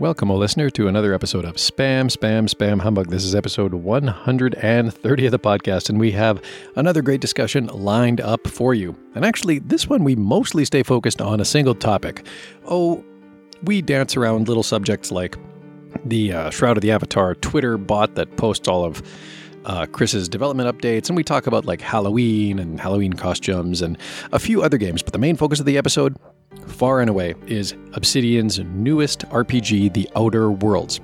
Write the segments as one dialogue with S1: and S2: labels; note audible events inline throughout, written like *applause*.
S1: Welcome, O listener, to another episode of Spam, Spam, Spam Humbug. This is episode 130 of the podcast, and we have another great discussion lined up for you. And actually, this one we mostly stay focused on a single topic. Oh, we dance around little subjects like the uh, Shroud of the Avatar Twitter bot that posts all of uh, Chris's development updates, and we talk about like Halloween and Halloween costumes and a few other games. But the main focus of the episode, far and away, is Obsidian's newest RPG, The Outer Worlds.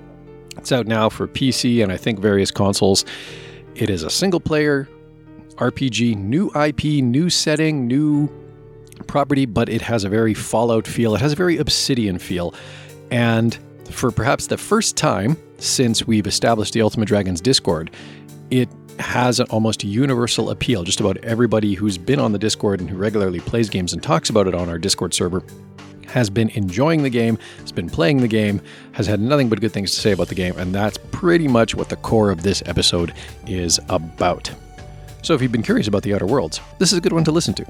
S1: It's out now for PC and I think various consoles. It is a single player RPG, new IP, new setting, new property, but it has a very Fallout feel. It has a very Obsidian feel. And for perhaps the first time since we've established the Ultima Dragons Discord, it has an almost universal appeal. Just about everybody who's been on the Discord and who regularly plays games and talks about it on our Discord server has been enjoying the game, has been playing the game, has had nothing but good things to say about the game, and that's pretty much what the core of this episode is about. So if you've been curious about the Outer Worlds, this is a good one to listen to.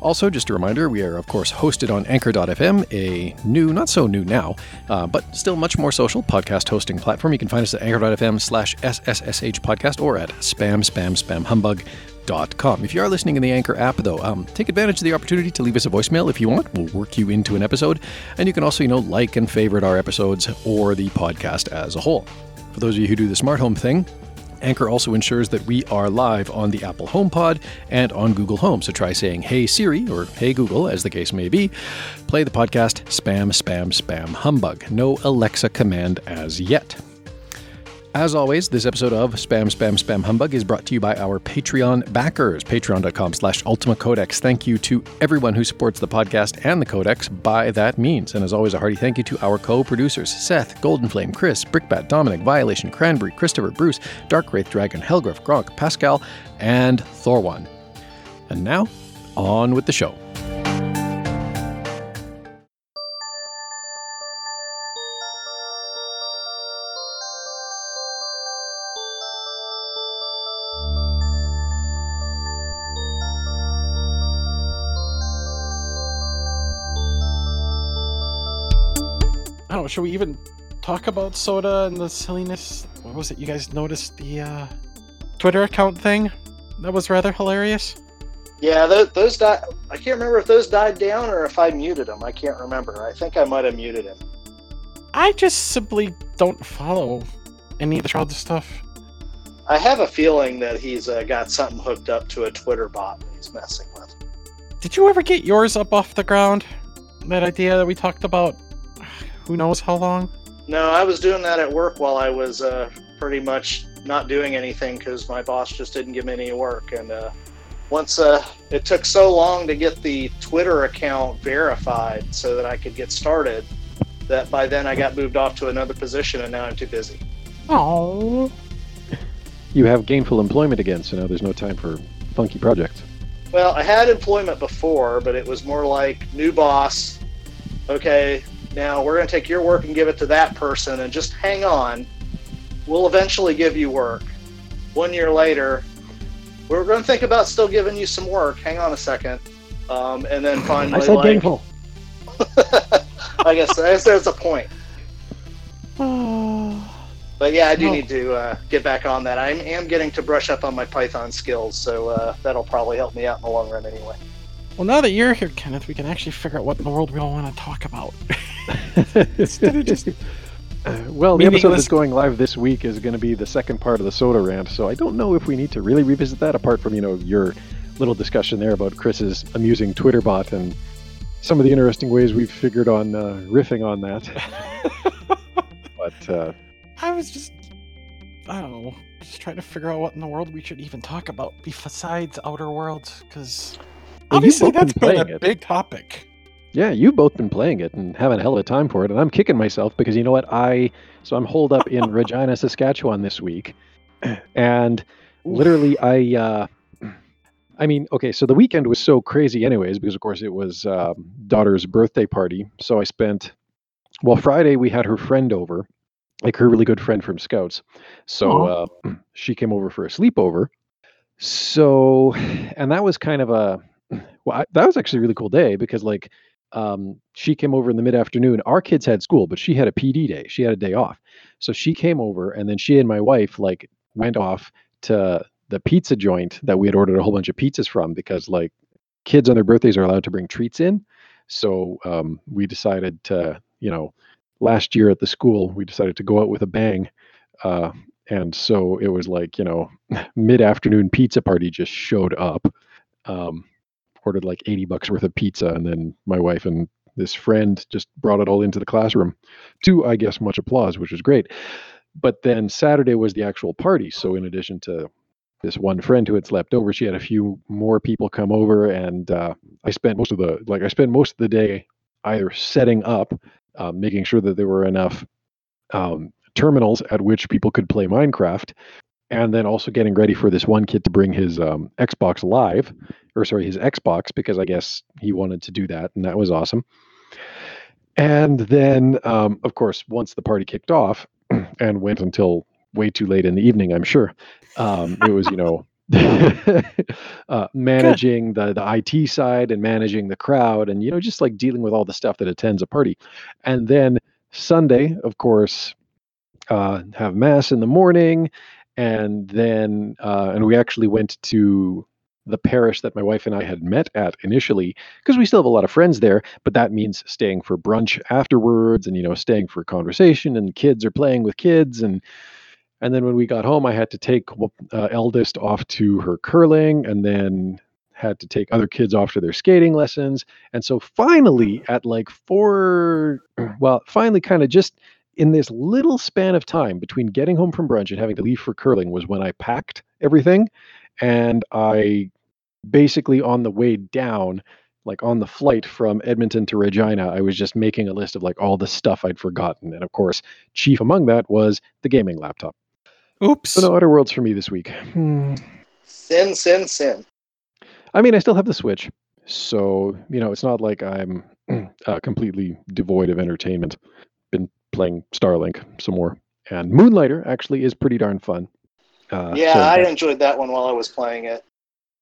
S1: Also, just a reminder, we are, of course, hosted on Anchor.fm, a new, not so new now, uh, but still much more social podcast hosting platform. You can find us at Anchor.fm slash SSSH podcast or at spam, spam, spam, humbug. If you are listening in the Anchor app, though, um, take advantage of the opportunity to leave us a voicemail if you want. We'll work you into an episode, and you can also, you know, like and favorite our episodes or the podcast as a whole. For those of you who do the smart home thing, Anchor also ensures that we are live on the Apple HomePod and on Google Home. So try saying, Hey Siri, or Hey Google, as the case may be. Play the podcast Spam, Spam, Spam Humbug. No Alexa command as yet. As always, this episode of Spam, Spam, Spam Humbug is brought to you by our Patreon backers, patreon.com slash Ultima Codex. Thank you to everyone who supports the podcast and the Codex by that means. And as always, a hearty thank you to our co-producers, Seth, Goldenflame, Chris, Brickbat, Dominic, Violation, Cranberry, Christopher, Bruce, Dark Wraith Dragon, Helgriff, Gronk, Pascal, and Thorwan. And now, on with the show.
S2: Know. Should we even talk about SotA and the silliness? What was it? You guys noticed the uh, Twitter account thing? That was rather hilarious.
S3: Yeah, those, those died. I can't remember if those died down or if I muted them. I can't remember. I think I might have muted him.
S2: I just simply don't follow any of the Shroud stuff.
S3: I have a feeling that he's uh, got something hooked up to a Twitter bot that he's messing with.
S2: Did you ever get yours up off the ground? That idea that we talked about who knows how long?
S3: No, I was doing that at work while I was uh, pretty much not doing anything because my boss just didn't give me any work. And uh, once uh, it took so long to get the Twitter account verified so that I could get started, that by then I got moved off to another position and now I'm too busy.
S2: Oh.
S1: You have gainful employment again, so now there's no time for funky projects.
S3: Well, I had employment before, but it was more like new boss. Okay, now we're going to take your work and give it to that person and just hang on. We'll eventually give you work. One year later, we're going to think about still giving you some work. Hang on a second. Um, and then finally,
S1: I said
S3: like,
S1: gainful. *laughs*
S3: I guess, I guess there's a point. *sighs* But yeah, I do
S2: Oh.
S3: need to uh, get back on that. I am getting to brush up on my Python skills, so uh, that'll probably help me out in the long run anyway.
S2: Well, now that you're here, Kenneth, we can actually figure out what in the world we all want to talk about. Instead of just
S1: Uh, well, the episode that's going live this week is going to be the second part of the SotA rant, so I don't know if we need to really revisit that apart from, you know, your little discussion there about Chris's amusing Twitter bot and some of the interesting ways we've figured on uh, riffing on that. *laughs* but uh,
S2: I was just, I don't know, just trying to figure out what in the world we should even talk about besides Outer Worlds, because
S1: Well, you've
S2: obviously that's been
S1: playing
S2: a
S1: it.
S2: big topic.
S1: yeah, you've both been playing it and having a hell of a time for it, and I'm kicking myself because you know what? I so I'm holed up in *laughs* Regina, Saskatchewan this week, *clears throat* and literally I uh I mean, okay, so the weekend was so crazy anyways because of course it was um, daughter's birthday party. So I spent well Friday we had her friend over, like her really good friend from Scouts. So uh, *clears throat* she came over for a sleepover. So and that was kind of a well, I, that was actually a really cool day because like um, she came over in the mid afternoon. Our kids had school, but she had a PD day. She had a day off. So she came over, and then she and my wife like went off to the pizza joint that we had ordered a whole bunch of pizzas from because like kids on their birthdays are allowed to bring treats in. So um, we decided to, you know, last year at the school, we decided to go out with a bang. Uh, and so it was like, you know, *laughs* mid afternoon pizza party just showed up. Um, ordered like 80 bucks worth of pizza. And then my wife and this friend just brought it all into the classroom to, I guess, much applause, which was great. But then Saturday was the actual party. So in addition to this one friend who had slept over, she had a few more people come over, and uh, I spent most of the like I spent most of the day either setting up, uh, making sure that there were enough um, terminals at which people could play Minecraft, and then also getting ready for this one kid to bring his um, Xbox Live, or sorry, his Xbox, because I guess he wanted to do that, and that was awesome. And then, um, of course, once the party kicked off *clears throat* and went until way too late in the evening, I'm sure, um, it was, you know, *laughs* uh, managing the the IT side and managing the crowd, and you know, just like dealing with all the stuff that attends a party. And then Sunday, of course, uh, have mass in the morning, and then uh, and we actually went to the parish that my wife and I had met at initially because we still have a lot of friends there but that means staying for brunch afterwards and you know staying for conversation and kids are playing with kids. And and then when we got home I had to take uh, eldest off to her curling and then had to take other kids off to their skating lessons. And so finally at like 4 well finally kind of just in this little span of time between getting home from brunch and having to leave for curling was when I packed everything and I basically on the way down like on the flight from Edmonton to Regina, I was just making a list of like all the stuff I'd forgotten. And of course, chief among that was the gaming laptop.
S2: Oops.
S1: So no Outer Worlds for me this week. Hmm.
S3: Sin, sin, sin.
S1: I mean, I still have the Switch. So, you know, it's not like I'm *clears throat* uh, completely devoid of entertainment. Playing Starlink some more. And Moonlighter actually is pretty darn fun.
S3: Uh, yeah, so I enjoyed that one while I was playing it.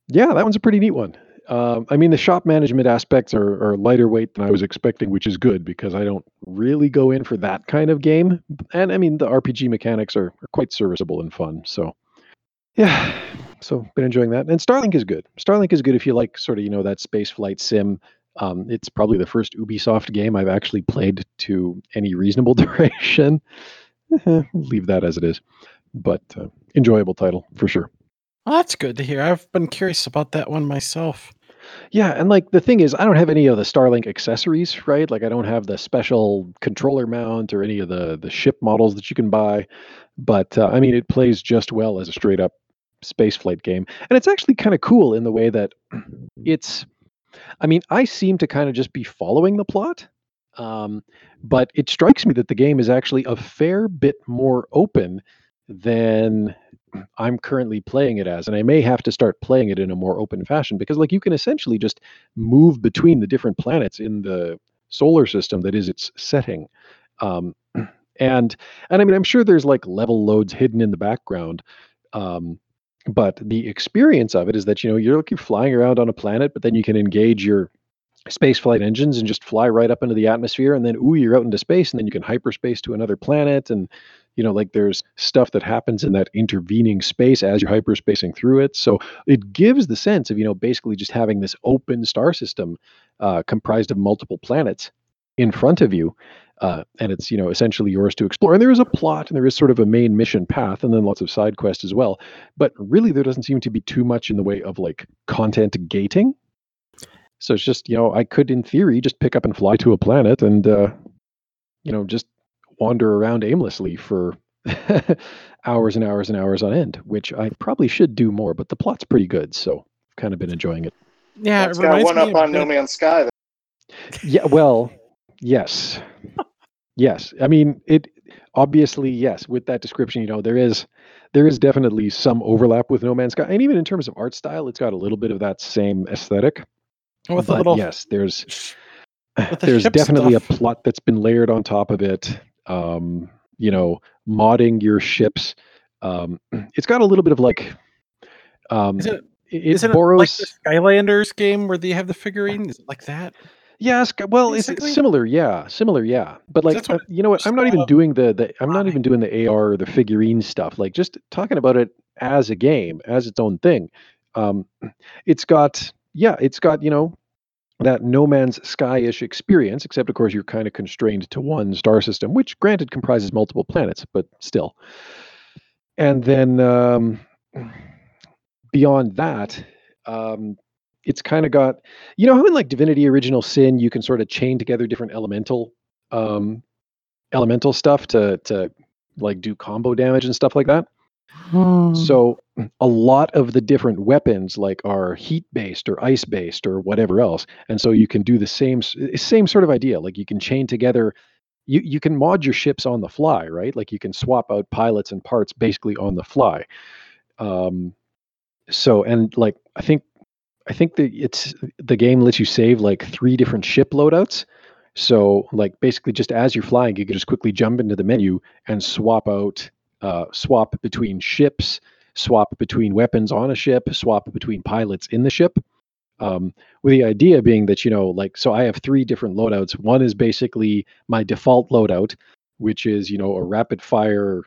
S1: Yeah, that one's a pretty neat one. Um, I mean, the shop management aspects are, are lighter weight than I was expecting, which is good because I don't really go in for that kind of game. And I mean, the RPG mechanics are, are quite serviceable and fun. So, yeah, so been enjoying that. And Starlink is good. Starlink is good if you like sort of you know that space flight sim. Um, it's probably the first Ubisoft game I've actually played to any reasonable *laughs* duration. Leave that as it is, but uh, enjoyable title for sure.
S2: Well, that's good to hear. I've been curious about that one myself.
S1: Yeah, and like the thing is, I don't have any of the Starlink accessories, right? Like I don't have the special controller mount or any of the the ship models that you can buy. But uh, I mean, it plays just well as a straight up spaceflight game, and it's actually kind of cool in the way that *clears throat* it's. I mean, I seem to kind of just be following the plot, um, but it strikes me that the game is actually a fair bit more open than I'm currently playing it as, and I may have to start playing it in a more open fashion because, like, you can essentially just move between the different planets in the solar system that is its setting. Um, *clears throat* and and I mean, I'm sure there's like level loads hidden in the background, um, but the experience of it is that you know you're flying around on a planet, but then you can engage your space flight engines and just fly right up into the atmosphere, and then ooh, you're out into space, and then you can hyperspace to another planet, and you know like there's stuff that happens in that intervening space as you're hyperspacing through it. So it gives the sense of you know basically just having this open star system uh, comprised of multiple planets in front of you uh, and it's you know essentially yours to explore and there is a plot and there is sort of a main mission path and then lots of side quests as well but really there doesn't seem to be too much in the way of like content gating so it's just you know i could in theory just pick up and fly to a planet and uh, you know just wander around aimlessly for *laughs* hours and hours and hours on end, which I probably should do more, but the plot's pretty good, so I've kind of been enjoying it.
S2: Yeah,
S3: it's it got one up on No Man's Sky.
S1: Yeah, well, yes. yes. I mean, it obviously yes, with that description, you know, there is there is definitely some overlap with No Man's Sky. And even in terms of art style, it's got a little bit of that same aesthetic.
S2: With but little
S1: yes, there's *sighs* there's definitely stuff. a plot that's been layered on top of it um, you know, modding your ships. Um, *clears throat* it's got a little bit of like. Um,
S2: is it, it, is it borrows like the Skylanders game where they have the figurine? Is it like that?
S1: Yes, well, it's similar, yeah, similar, yeah. But like, uh, you know what? I'm not even doing the the. I'm not even doing the AR or the figurine stuff. Like, just talking about it as a game, as its own thing. Um, it's got, yeah, it's got, you know, that No Man's Sky-ish experience. Except, of course, you're kind of constrained to one star system, which, granted, comprises multiple planets, but still. And then um, beyond that, um, it's kind of got you know how in like Divinity Original Sin you can sort of chain together different elemental um elemental stuff to to like do combo damage and stuff like that. So a lot of the different weapons like are heat based or ice based or whatever else. And so you can do the same eh, same sort of idea. Like you can chain together you you can mod your ships on the fly, right? Like you can swap out pilots and parts basically on the fly. Um so and like I think I think that it's the game lets you save like three different ship loadouts. So like basically just as you're flying, you can just quickly jump into the menu and swap out uh, swap between ships, swap between weapons on a ship, swap between pilots in the ship. Um, with the idea being that you know like so I have three different loadouts. One is basically my default loadout, which is you know a rapid fire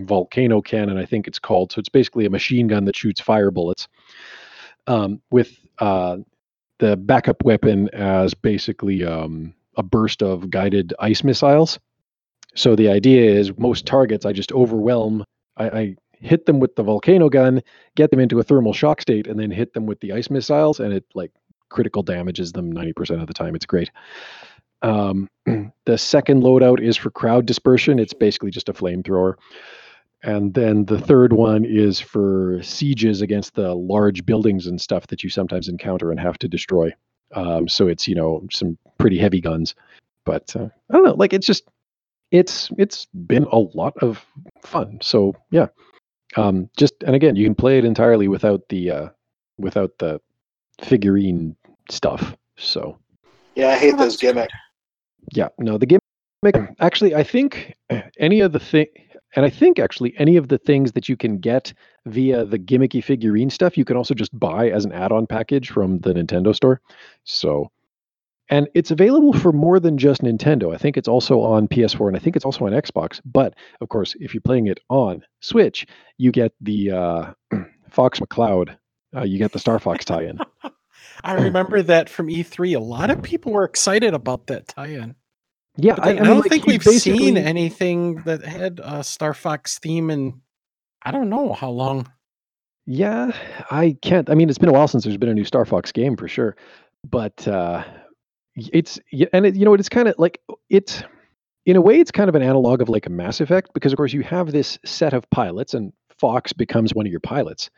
S1: volcano cannon, I think it's called. So it's basically a machine gun that shoots fire bullets um, with uh, the backup weapon as basically um, a burst of guided ice missiles. So the idea is most targets I just overwhelm. I, I hit them with the volcano gun, get them into a thermal shock state, and then hit them with the ice missiles, and it like critical damages them 90% of the time. It's great. Um, *clears throat* the second loadout is for crowd dispersion. It's basically just a flamethrower. And then the third one is for sieges against the large buildings and stuff that you sometimes encounter and have to destroy. Um, so it's you know some pretty heavy guns, but uh, I don't know. Like it's just it's it's been a lot of fun. So yeah, um, just and again you can play it entirely without the uh, without the figurine stuff. So
S3: Yeah, I hate
S2: Oh,
S3: those
S2: that's good.
S3: gimmicks.
S1: yeah, no, the gimmick. Actually, I think any of the thing, and I think actually any of the things that you can get via the gimmicky figurine stuff, you can also just buy as an add-on package from the Nintendo store. So, and it's available for more than just Nintendo. I think it's also on PS4 and I think it's also on Xbox. But of course, if you're playing it on Switch, you get the uh, *clears throat* Fox McCloud. Uh, you get the Star Fox tie-in. *laughs*
S2: I remember that from E3. A lot of people were excited about that tie-in.
S1: Yeah, I, I mean,
S2: don't
S1: like,
S2: think we've seen anything that had a Star Fox theme in I don't know how long.
S1: Yeah, I can't. I mean, it's been a while since there's been a new Star Fox game for sure, but uh, it's and it, you know? It's kind of like it's in a way it's kind of an analog of like a Mass Effect because of course you have this set of pilots and Fox becomes one of your pilots.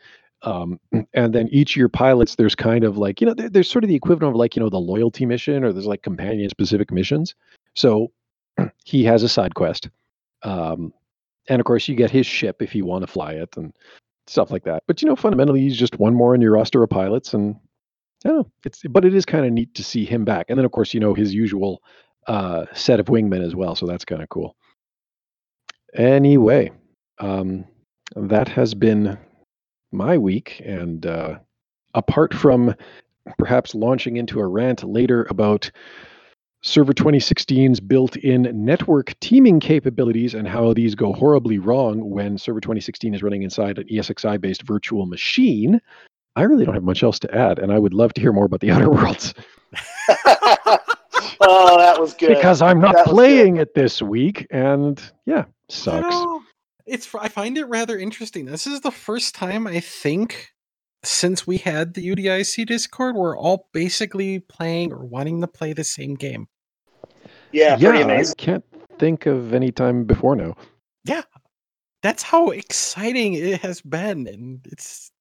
S1: Um, and then each of your pilots, there's kind of like you know, there, there's sort of the equivalent of like you know the loyalty mission or there's like companion specific missions. So *clears throat* he has a side quest, um, and of course you get his ship if you want to fly it and stuff like that. But you know, fundamentally, he's just one more in your roster of pilots, and I don't know. It's but it is kind of neat to see him back. And then of course, you know, his usual uh, set of wingmen as well. So that's kind of cool. Anyway, um, that has been my week, and uh, apart from perhaps launching into a rant later about Server 2016's built in network teaming capabilities and how these go horribly wrong when Server 2016 is running inside an ESXi based virtual machine. I really don't have much else to add, and I would love to hear more about the *laughs* Outer Worlds *laughs*
S3: oh, that was good.
S1: because I'm not
S3: That
S1: playing it this week, and yeah, sucks.
S2: don't- It's I find it rather interesting. This is the first time I think since we had the UDIC Discord, we're all basically playing or wanting to play the same game.
S3: Yeah, pretty
S1: I can't think of any time before now.
S2: Yeah, that's how exciting it has been, and it's.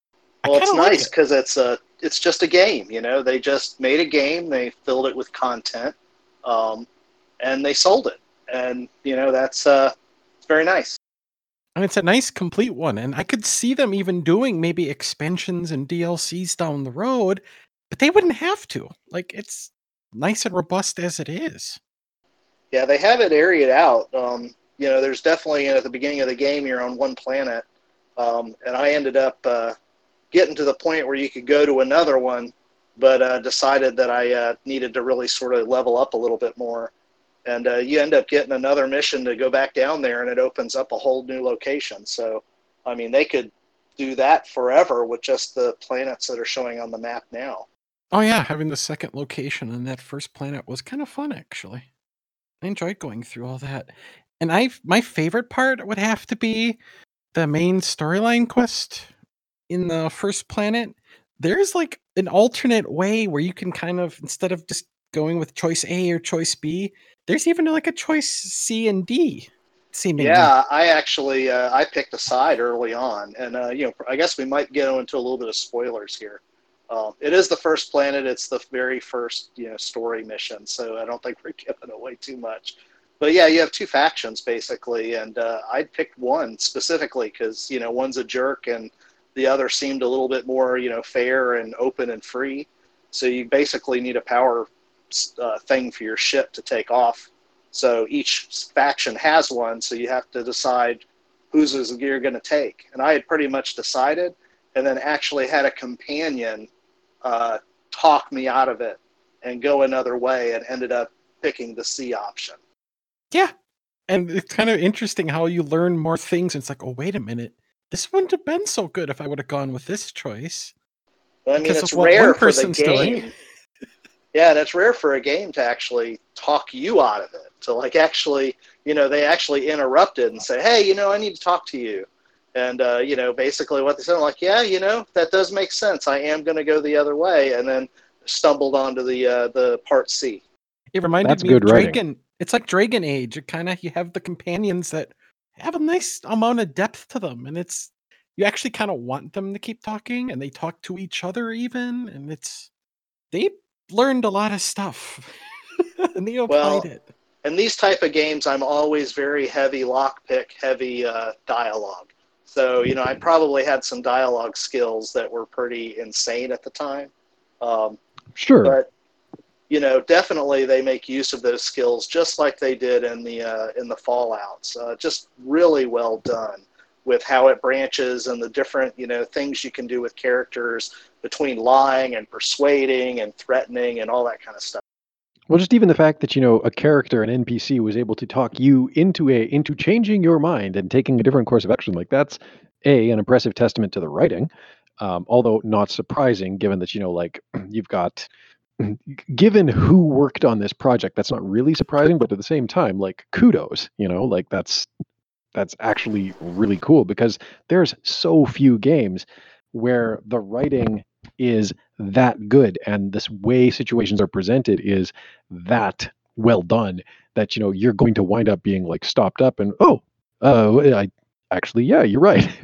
S3: Well, it's
S2: kinda like
S3: nice
S2: it.
S3: because it's a it's just a game. You know, they just made a game. They filled it with content, um, and they sold it. And you know, that's uh, it's very nice.
S2: And it's a nice complete one. And I could see them even doing maybe expansions and DLCs down the road, but they wouldn't have to. Like it's nice and robust as it is.
S3: Yeah, they have it areaed out. Um, you know, there's definitely at the beginning of the game you're on one planet, um, and I ended up uh, getting to the point where you could go to another one but uh, decided that I uh, needed to really sort of level up a little bit more. And uh, you end up getting another mission to go back down there, and it opens up a whole new location. So, I mean, they could do that forever with just the planets that are showing on the map now.
S2: Oh yeah, having the second location on that first planet was kind of fun actually. I enjoyed going through all that. And I my favorite part would have to be the main storyline quest in the first planet. There's like an alternate way where you can kind of instead of just going with choice A or choice B, there's even like a choice C and D. Seemingly.
S3: Yeah, I actually uh, I picked a side early on, and uh, you know I guess we might get into a little bit of spoilers here. Um, it is the first planet. It's the very first you know story mission, so I don't think we're *laughs* giving away too much. But yeah, you have two factions basically, and uh, I picked one specifically because you know one's a jerk and the other seemed a little bit more you know fair and open and free. So you basically need a power uh, thing for your ship to take off so each faction has one, so you have to decide whose is you're going to take. And I had pretty much decided, and then actually had a companion uh, talk me out of it and go another way, and ended up picking the C option.
S2: Yeah, and it's kind of interesting how you learn more things. And it's like, oh, wait a minute, this wouldn't have been so good if I would have gone with this choice.
S3: Well, I mean, it's rare for the game. *laughs* yeah, and it's rare for a game to actually talk you out of it to like actually, you know, they actually interrupted and say, hey, you know, I need to talk to you. And, uh, you know, basically what they said, I'm like, yeah, you know, that does make sense. I am going to go the other way. And then stumbled onto the, uh, the part C.
S2: It reminded That's me of Dragon. It's like Dragon Age. It kind of, you have the companions that have a nice amount of depth to them. And it's, you actually kind of want them to keep talking and they talk to each other even. And it's, they learned a lot of stuff *laughs* and they applied well, it
S3: in these type of games, I'm always very heavy lockpick, heavy uh, dialogue. So you know, I probably had some dialogue skills that were pretty insane at the time. Um,
S1: sure.
S3: But you know, definitely they make use of those skills just like they did in the uh, in the Fallout's. Uh, just really well done with how it branches and the different you know things you can do with characters between lying and persuading and threatening and all that kind of stuff.
S1: Well, just even the fact that you know a character, an NPC, was able to talk you into a into changing your mind and taking a different course of action, like that's a an impressive testament to the writing. Um, although not surprising, given that you know, like *clears throat* you've got, *clears throat* given who worked on this project, that's not really surprising. But at the same time, like kudos, you know, like that's that's actually really cool because there's so few games where the writing is that good and this way situations are presented is that well done that you know you're going to wind up being like stopped up and oh uh i actually yeah you're right. *laughs*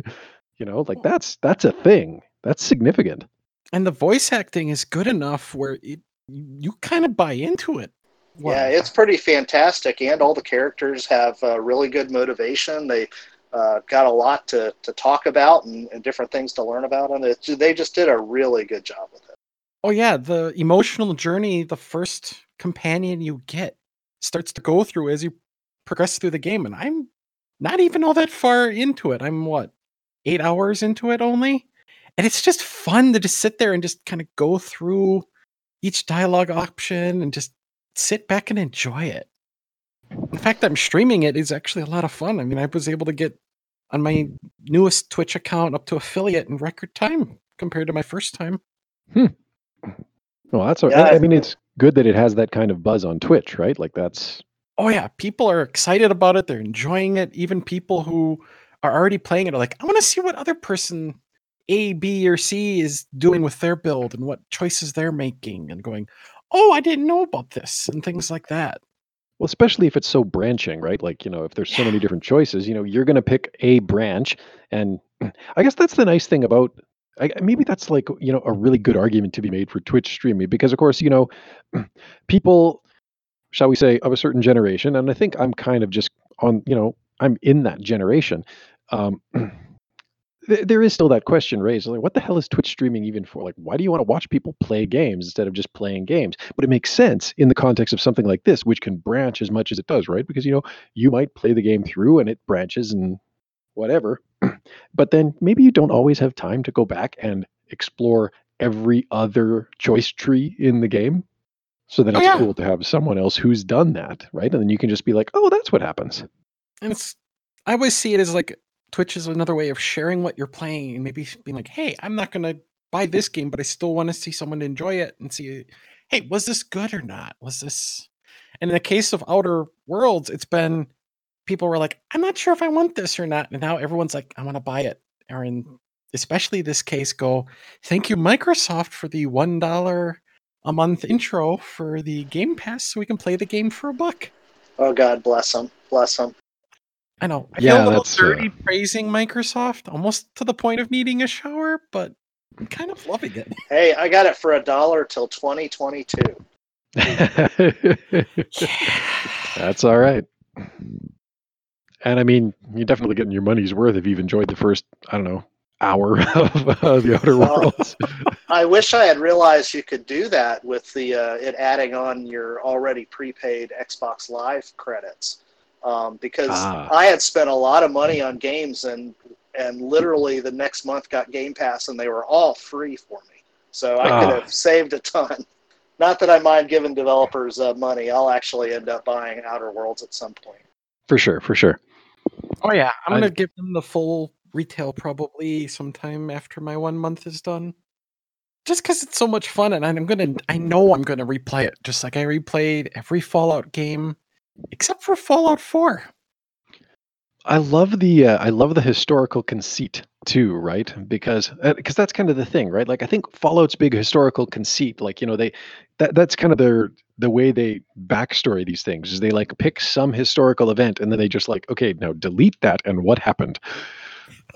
S1: You know like that's that's a thing. That's significant.
S2: And the voice acting is good enough where it, you kind of buy into it.
S3: Wow. yeah it's pretty fantastic and all the characters have uh, really good motivation. They uh, got a lot to, to talk about and, and, different things to learn about, and it, they just did a really good job with it.
S2: Oh yeah, the emotional journey the first companion you get starts to go through as you progress through the game, and I'm not even all that far into it. I'm what eight hours into it only, and it's just fun to just sit there and just kind of go through each dialogue option and just sit back and enjoy it. In fact, I'm streaming it is actually a lot of fun. I mean, I was able to get on my newest Twitch account up to affiliate in record time compared to my first time.
S1: Hmm. Well, that's. Yeah, I mean, it's good that it has that kind of buzz on Twitch, right? Like that's.
S2: Oh yeah, people are excited about it. They're enjoying it. Even people who are already playing it are like, I want to see what other person A, B, or C is doing with their build and what choices they're making, and going, oh, I didn't know about this, and things like that.
S1: Well, especially if it's so branching, right? Like, you know, if there's so many different choices, you know, you're going to pick a branch. And *clears throat* I guess that's the nice thing about I, maybe that's like, you know, a really good argument to be made for Twitch streaming because, of course, you know, *clears throat* people, shall we say, of a certain generation, and I think I'm kind of just on, you know, I'm in that generation. Um, *clears throat* there is still that question raised like what the hell is twitch streaming even for like why do you want to watch people play games instead of just playing games but it makes sense in the context of something like this which can branch as much as it does right because you know you might play the game through and it branches and whatever *clears throat* but then maybe you don't always have time to go back and explore every other choice tree in the game. So then it's
S2: yeah.
S1: cool to have someone else who's done that, right? And then you can just be like, oh, that's what happens.
S2: And it's I always see it as like Twitch is another way of sharing what you're playing and maybe being like, hey, I'm not gonna buy this game, but I still want to see someone enjoy it and see, hey, was this good or not? Was this and in the case of Outer Worlds, it's been people were like, I'm not sure if I want this or not. And now everyone's like, I want to buy it. Or in especially this case, go, thank you, Microsoft, for the one dollar a month intro for the Game Pass so we can play the game for a buck.
S3: Oh God, bless them, bless them.
S2: I know. I
S1: Yeah,
S2: feel a little
S1: that's, uh,
S2: praising Microsoft, almost to the point of needing a shower, but I'm kind of loving it. *laughs*
S3: Hey, I got it for a dollar till 2022. *laughs* yeah.
S1: That's all right. And I mean, you're definitely getting your money's worth if you've enjoyed the first, I don't know, hour *laughs* of uh, the Outer
S3: Well,
S1: Worlds.
S3: I wish I had realized you could do that with the uh, it adding on your already prepaid Xbox Live credits, um, because
S1: Ah.
S3: I had spent a lot of money on games and and literally the next month got Game Pass and they were all free for me, so I could
S1: Ah.
S3: have saved a ton. *laughs* Not that I mind giving developers uh, money. I'll actually end up buying Outer Worlds at some point.
S1: For sure, for sure.
S2: Oh yeah, I'm
S1: I-
S2: gonna give them the full retail probably sometime after my one month is done. Just because it's so much fun, and I'm gonna, I know I'm gonna replay it, just like I replayed every Fallout game, except for Fallout Four.
S1: I love the uh, I love the historical conceit too, right? Because because that's kind of the thing, right? Like I think Fallout's big historical conceit, like you know they that that's kind of their the way they backstory these things is they like pick some historical event and then they just like okay now delete that and what happened.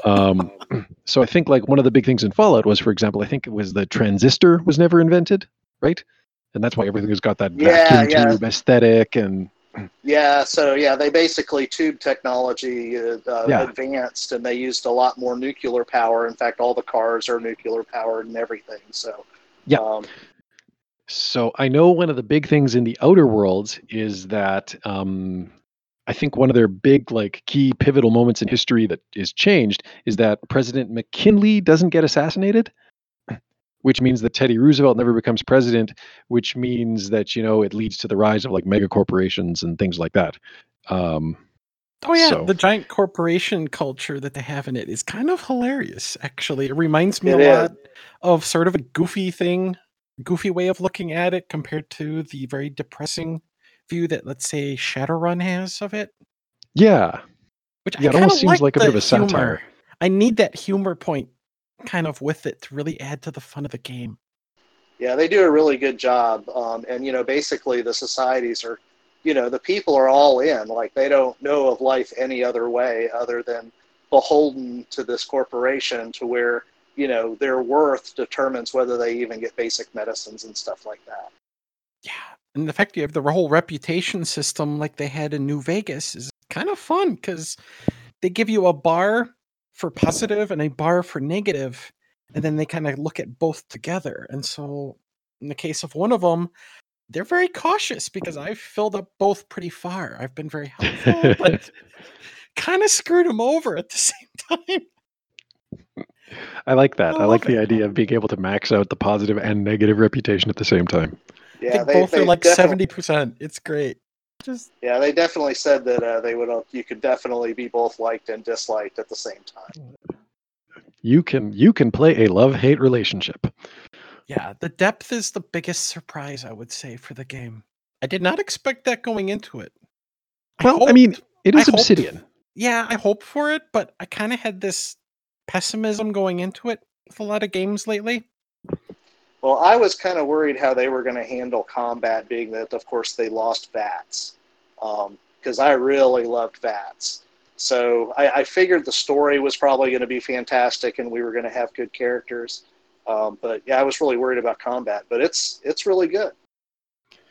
S1: Um, *clears throat* so I think like one of the big things in Fallout was, for example, I think it was the transistor was never invented, right? And that's why everything has got that
S3: Yeah,
S1: vacuum
S3: yeah.
S1: tube aesthetic and
S3: Yeah, so yeah, they basically tube technology uh, uh,
S1: Yeah.
S3: advanced, and they used a lot more nuclear power. In fact, all the cars are nuclear powered and everything. So
S1: Yeah.
S3: um,
S1: So I know one of the big things in the Outer Worlds is that um, I think one of their big, like, key pivotal moments in history that is changed is that President McKinley doesn't get assassinated, which means that Teddy Roosevelt never becomes president, which means that you know it leads to the rise of like mega corporations and things like that. Um,
S2: Oh yeah,
S1: So-
S2: the giant corporation culture that they have in it is kind of hilarious. Actually, it reminds me
S3: It
S2: a
S3: is.
S2: lot of sort of a goofy thing, goofy way of looking at it compared to the very depressing view that, let's say, Shadowrun has of it.
S1: yeah,
S2: Which
S1: Yeah,
S2: I
S1: it almost seems like a bit of a satire.
S2: humor. I need that humor point kind of with it to really add to the fun of the game.
S3: yeah, they do a really good job. Um, and you know, basically, the societies are, you know, the people are all in. Like they don't know of life any other way other than beholden to this corporation, to where you know their worth determines whether they even get basic medicines and stuff like that.
S2: Yeah. And the fact you have the whole reputation system like they had in New Vegas is kind of fun because they give you a bar for positive and a bar for negative, and then they kind of look at both together. And so, in the case of one of them, they're very cautious because I've filled up both pretty far. I've been very helpful, but *laughs* kind of screwed them over at the same time.
S1: I like that.
S2: I
S1: I, like
S2: love
S1: the idea of being able to max out the positive and negative reputation at the same time.
S2: I
S3: Yeah,
S2: think
S3: they,
S2: both
S3: they
S2: are like
S3: definitely-
S2: seventy percent. It's great. Just
S3: Yeah, they definitely said that uh, they would. Uh, you could definitely be both liked and disliked at the same time.
S1: You can you can play a love hate relationship.
S2: Yeah, the depth is the biggest surprise, I would say, for the game. I did not expect that going into it.
S1: Well, I mean, It is
S2: I hoped-
S1: Obsidian.
S2: yeah, I hope for it, but I kind of had this pessimism going into it with a lot of games lately.
S3: Well, I was kind of worried how they were going to handle combat, being that, of course, they lost VATS. Because I really loved VATS. So I, I figured the story was probably going to be fantastic and we were going to have good characters. Um, but yeah, I was really worried about combat. But it's it's really good.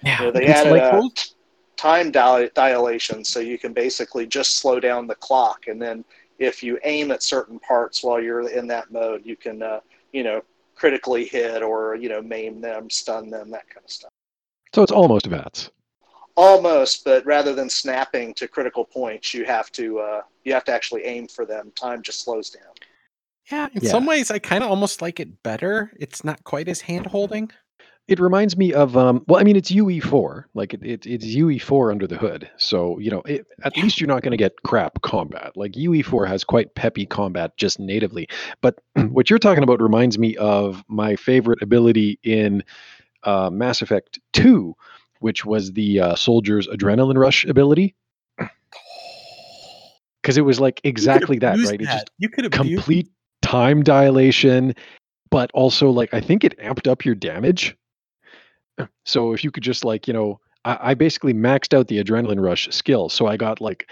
S2: Yeah,
S3: You know, they
S2: it's
S3: added
S2: like
S3: a
S2: those-
S3: time dil- dilation, so you can basically just slow down the clock, and then if you aim at certain parts while you're in that mode, you can uh, you know critically hit or you know maim them, stun them, that kind of stuff.
S1: So it's almost VATS.
S3: Almost, but rather than snapping to critical points, you have to uh, you have to actually aim for them. Time just slows down.
S2: Yeah, in
S1: Yeah.
S2: some ways, I kind of almost like it better. It's not quite as hand holding.
S1: It reminds me of um, well, I mean, it's UE4, like it, it it's UE4 under the hood. So you know, it, at least you're not going to get crap combat. Like UE4 has quite peppy combat just natively. But *clears throat* what you're talking about reminds me of my favorite ability in uh, Mass Effect 2, which was the uh, soldier's adrenaline rush ability. *gasps* Because it was like exactly that, right? It just
S2: you could have
S1: complete time dilation, but also like I think it amped up your damage. So if you could just like you know, I, I basically maxed out the adrenaline rush skill, so I got like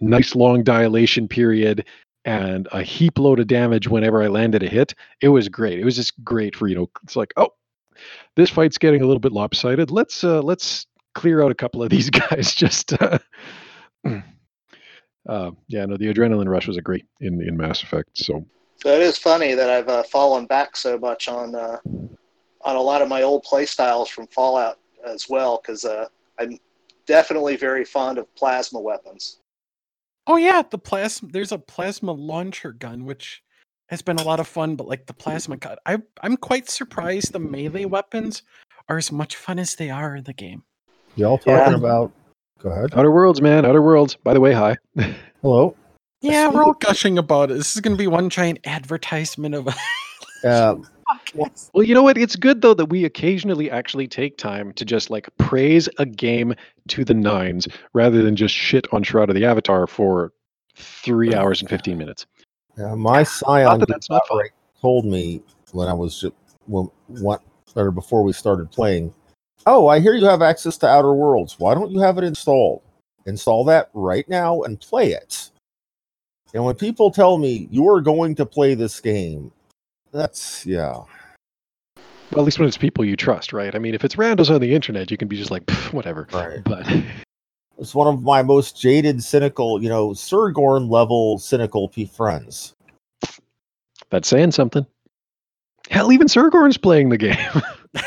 S1: nice long dilation period and a heap load of damage whenever I landed a hit. It was great. It was just great for you know. It's like oh, this fight's getting a little bit lopsided. Let's uh let's clear out a couple of these *laughs* guys. Just uh, uh yeah, no, the adrenaline rush was a great in in Mass Effect. So
S3: So it is funny that I've uh, fallen back so much on uh, on a lot of my old play styles from Fallout as well, because uh, I'm definitely very fond of plasma weapons.
S2: Oh yeah, the plasma. There's a plasma launcher gun, which has been a lot of fun. But like the plasma gun, I I'm quite surprised the melee weapons are as much fun as they are in the game.
S4: Y'all talking
S3: Yeah.
S4: about? Go ahead.
S1: Outer Worlds, man, Outer Worlds. By the way, hi. *laughs*
S4: Hello.
S2: Yeah, we're all gushing about it. This is going to be one giant advertisement of. *laughs* *laughs*
S1: Well, you know what? It's good though that we occasionally actually take time to just like praise a game to the nines rather than just shit on Shroud of the Avatar for three hours and fifteen minutes.
S4: uh, my Scion
S1: that that's not
S4: told me when I was ju- when what or before we started playing. Oh, I hear you have access to Outer Worlds. Why don't you have it installed? Install that right now and play it. And when people tell me you are going to play this game, that's yeah.
S1: Well, at least when it's people you trust, right? I mean, if it's randos on the internet, you can be just like, whatever.
S4: Right.
S1: But *laughs*
S4: It's one of my most jaded, cynical, you know, Sergorn level cynical p friends.
S1: that's saying something. Hell, even Sergorn's playing the game. *laughs*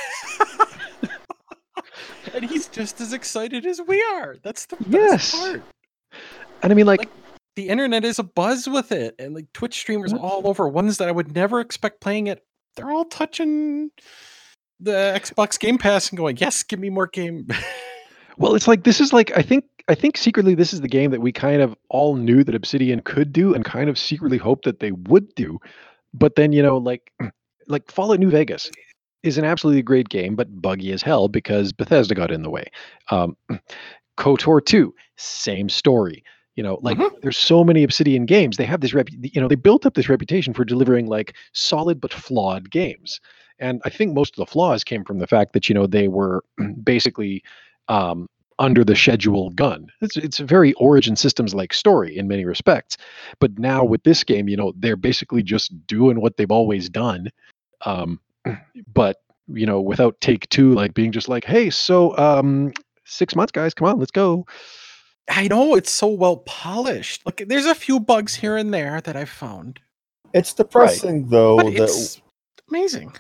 S2: and he's just as excited as we are. That's the best
S1: Yes.
S2: part.
S1: and I mean, like,
S2: Like- The internet is a buzz with it, and like Twitch streamers all over, ones that I would never expect playing it. They're all touching the Xbox Game Pass and going, "Yes, give me more game." *laughs*
S1: Well, it's like this is like I think I think secretly this is the game that we kind of all knew that Obsidian could do and kind of secretly hoped that they would do. But then, you know, like *clears throat* like Fallout New Vegas is an absolutely great game, but buggy as hell because Bethesda got in the way. Um, *clears throat* KOTOR 2, same story. You know, like there's so many Obsidian games. They have this rep, you know, they built up this reputation for delivering like solid but flawed games. And I think most of the flaws came from the fact that, you know, they were *clears throat* basically um, under the schedule gun. It's, it's a very Origin Systems like story in many respects. But now with this game, you know, they're basically just doing what they've always done. Um, *clears throat* but, you know, without take two, like being just like, hey, so um, six months, guys, come on, let's go.
S2: I know it's so well polished. Like, there's a few bugs here and there that I've found,
S4: It's depressing though
S2: but
S4: that
S2: it's amazing.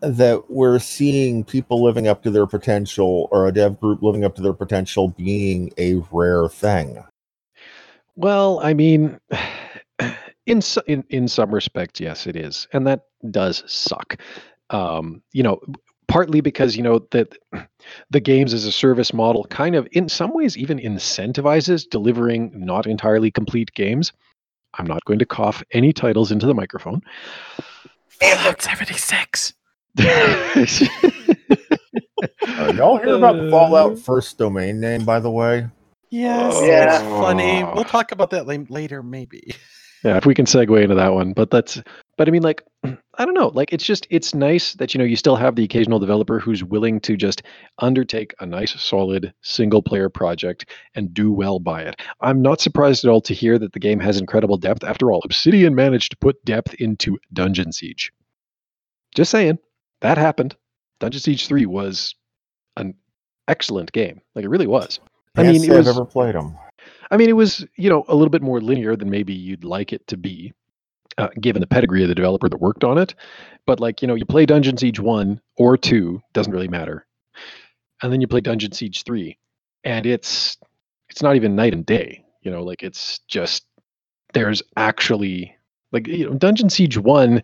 S4: that we're seeing people living up to their potential or a dev group living up to their potential being a rare thing.
S1: Well, I mean, *sighs* in so- in in some respects, yes, it is, and that does suck. Um, you know, partly because you know that the games as a service model kind of, in some ways, even incentivizes delivering not entirely complete games. I'm not going to cough any titles into the microphone.
S2: Fallout 76. *laughs*
S4: Uh, y'all hear about the Fallout first domain name, by the way?
S2: Yes,
S3: Yeah.
S2: it's funny. We'll talk about that later, maybe.
S1: yeah, if we can segue into that one, but that's, but I mean, like, *clears throat* I don't know, like, it's just, it's nice that you know you still have the occasional developer who's willing to just undertake a nice, solid single player project and do well by it. I'm not surprised at all to hear that the game has incredible depth. After all, Obsidian managed to put depth into Dungeon Siege. Just saying, that happened. Dungeon Siege 3 was an excellent game. Like, it really was. I mean, it was-
S4: I've ever played them.
S1: I mean, it was you know a little bit more linear than maybe you'd like it to be, uh, given the pedigree of the developer that worked on it. But like you know, you play Dungeon Siege one or two doesn't really matter, and then you play Dungeon Siege three, and it's it's not even night and day. You know, like it's just there's actually Like you know, Dungeon Siege One,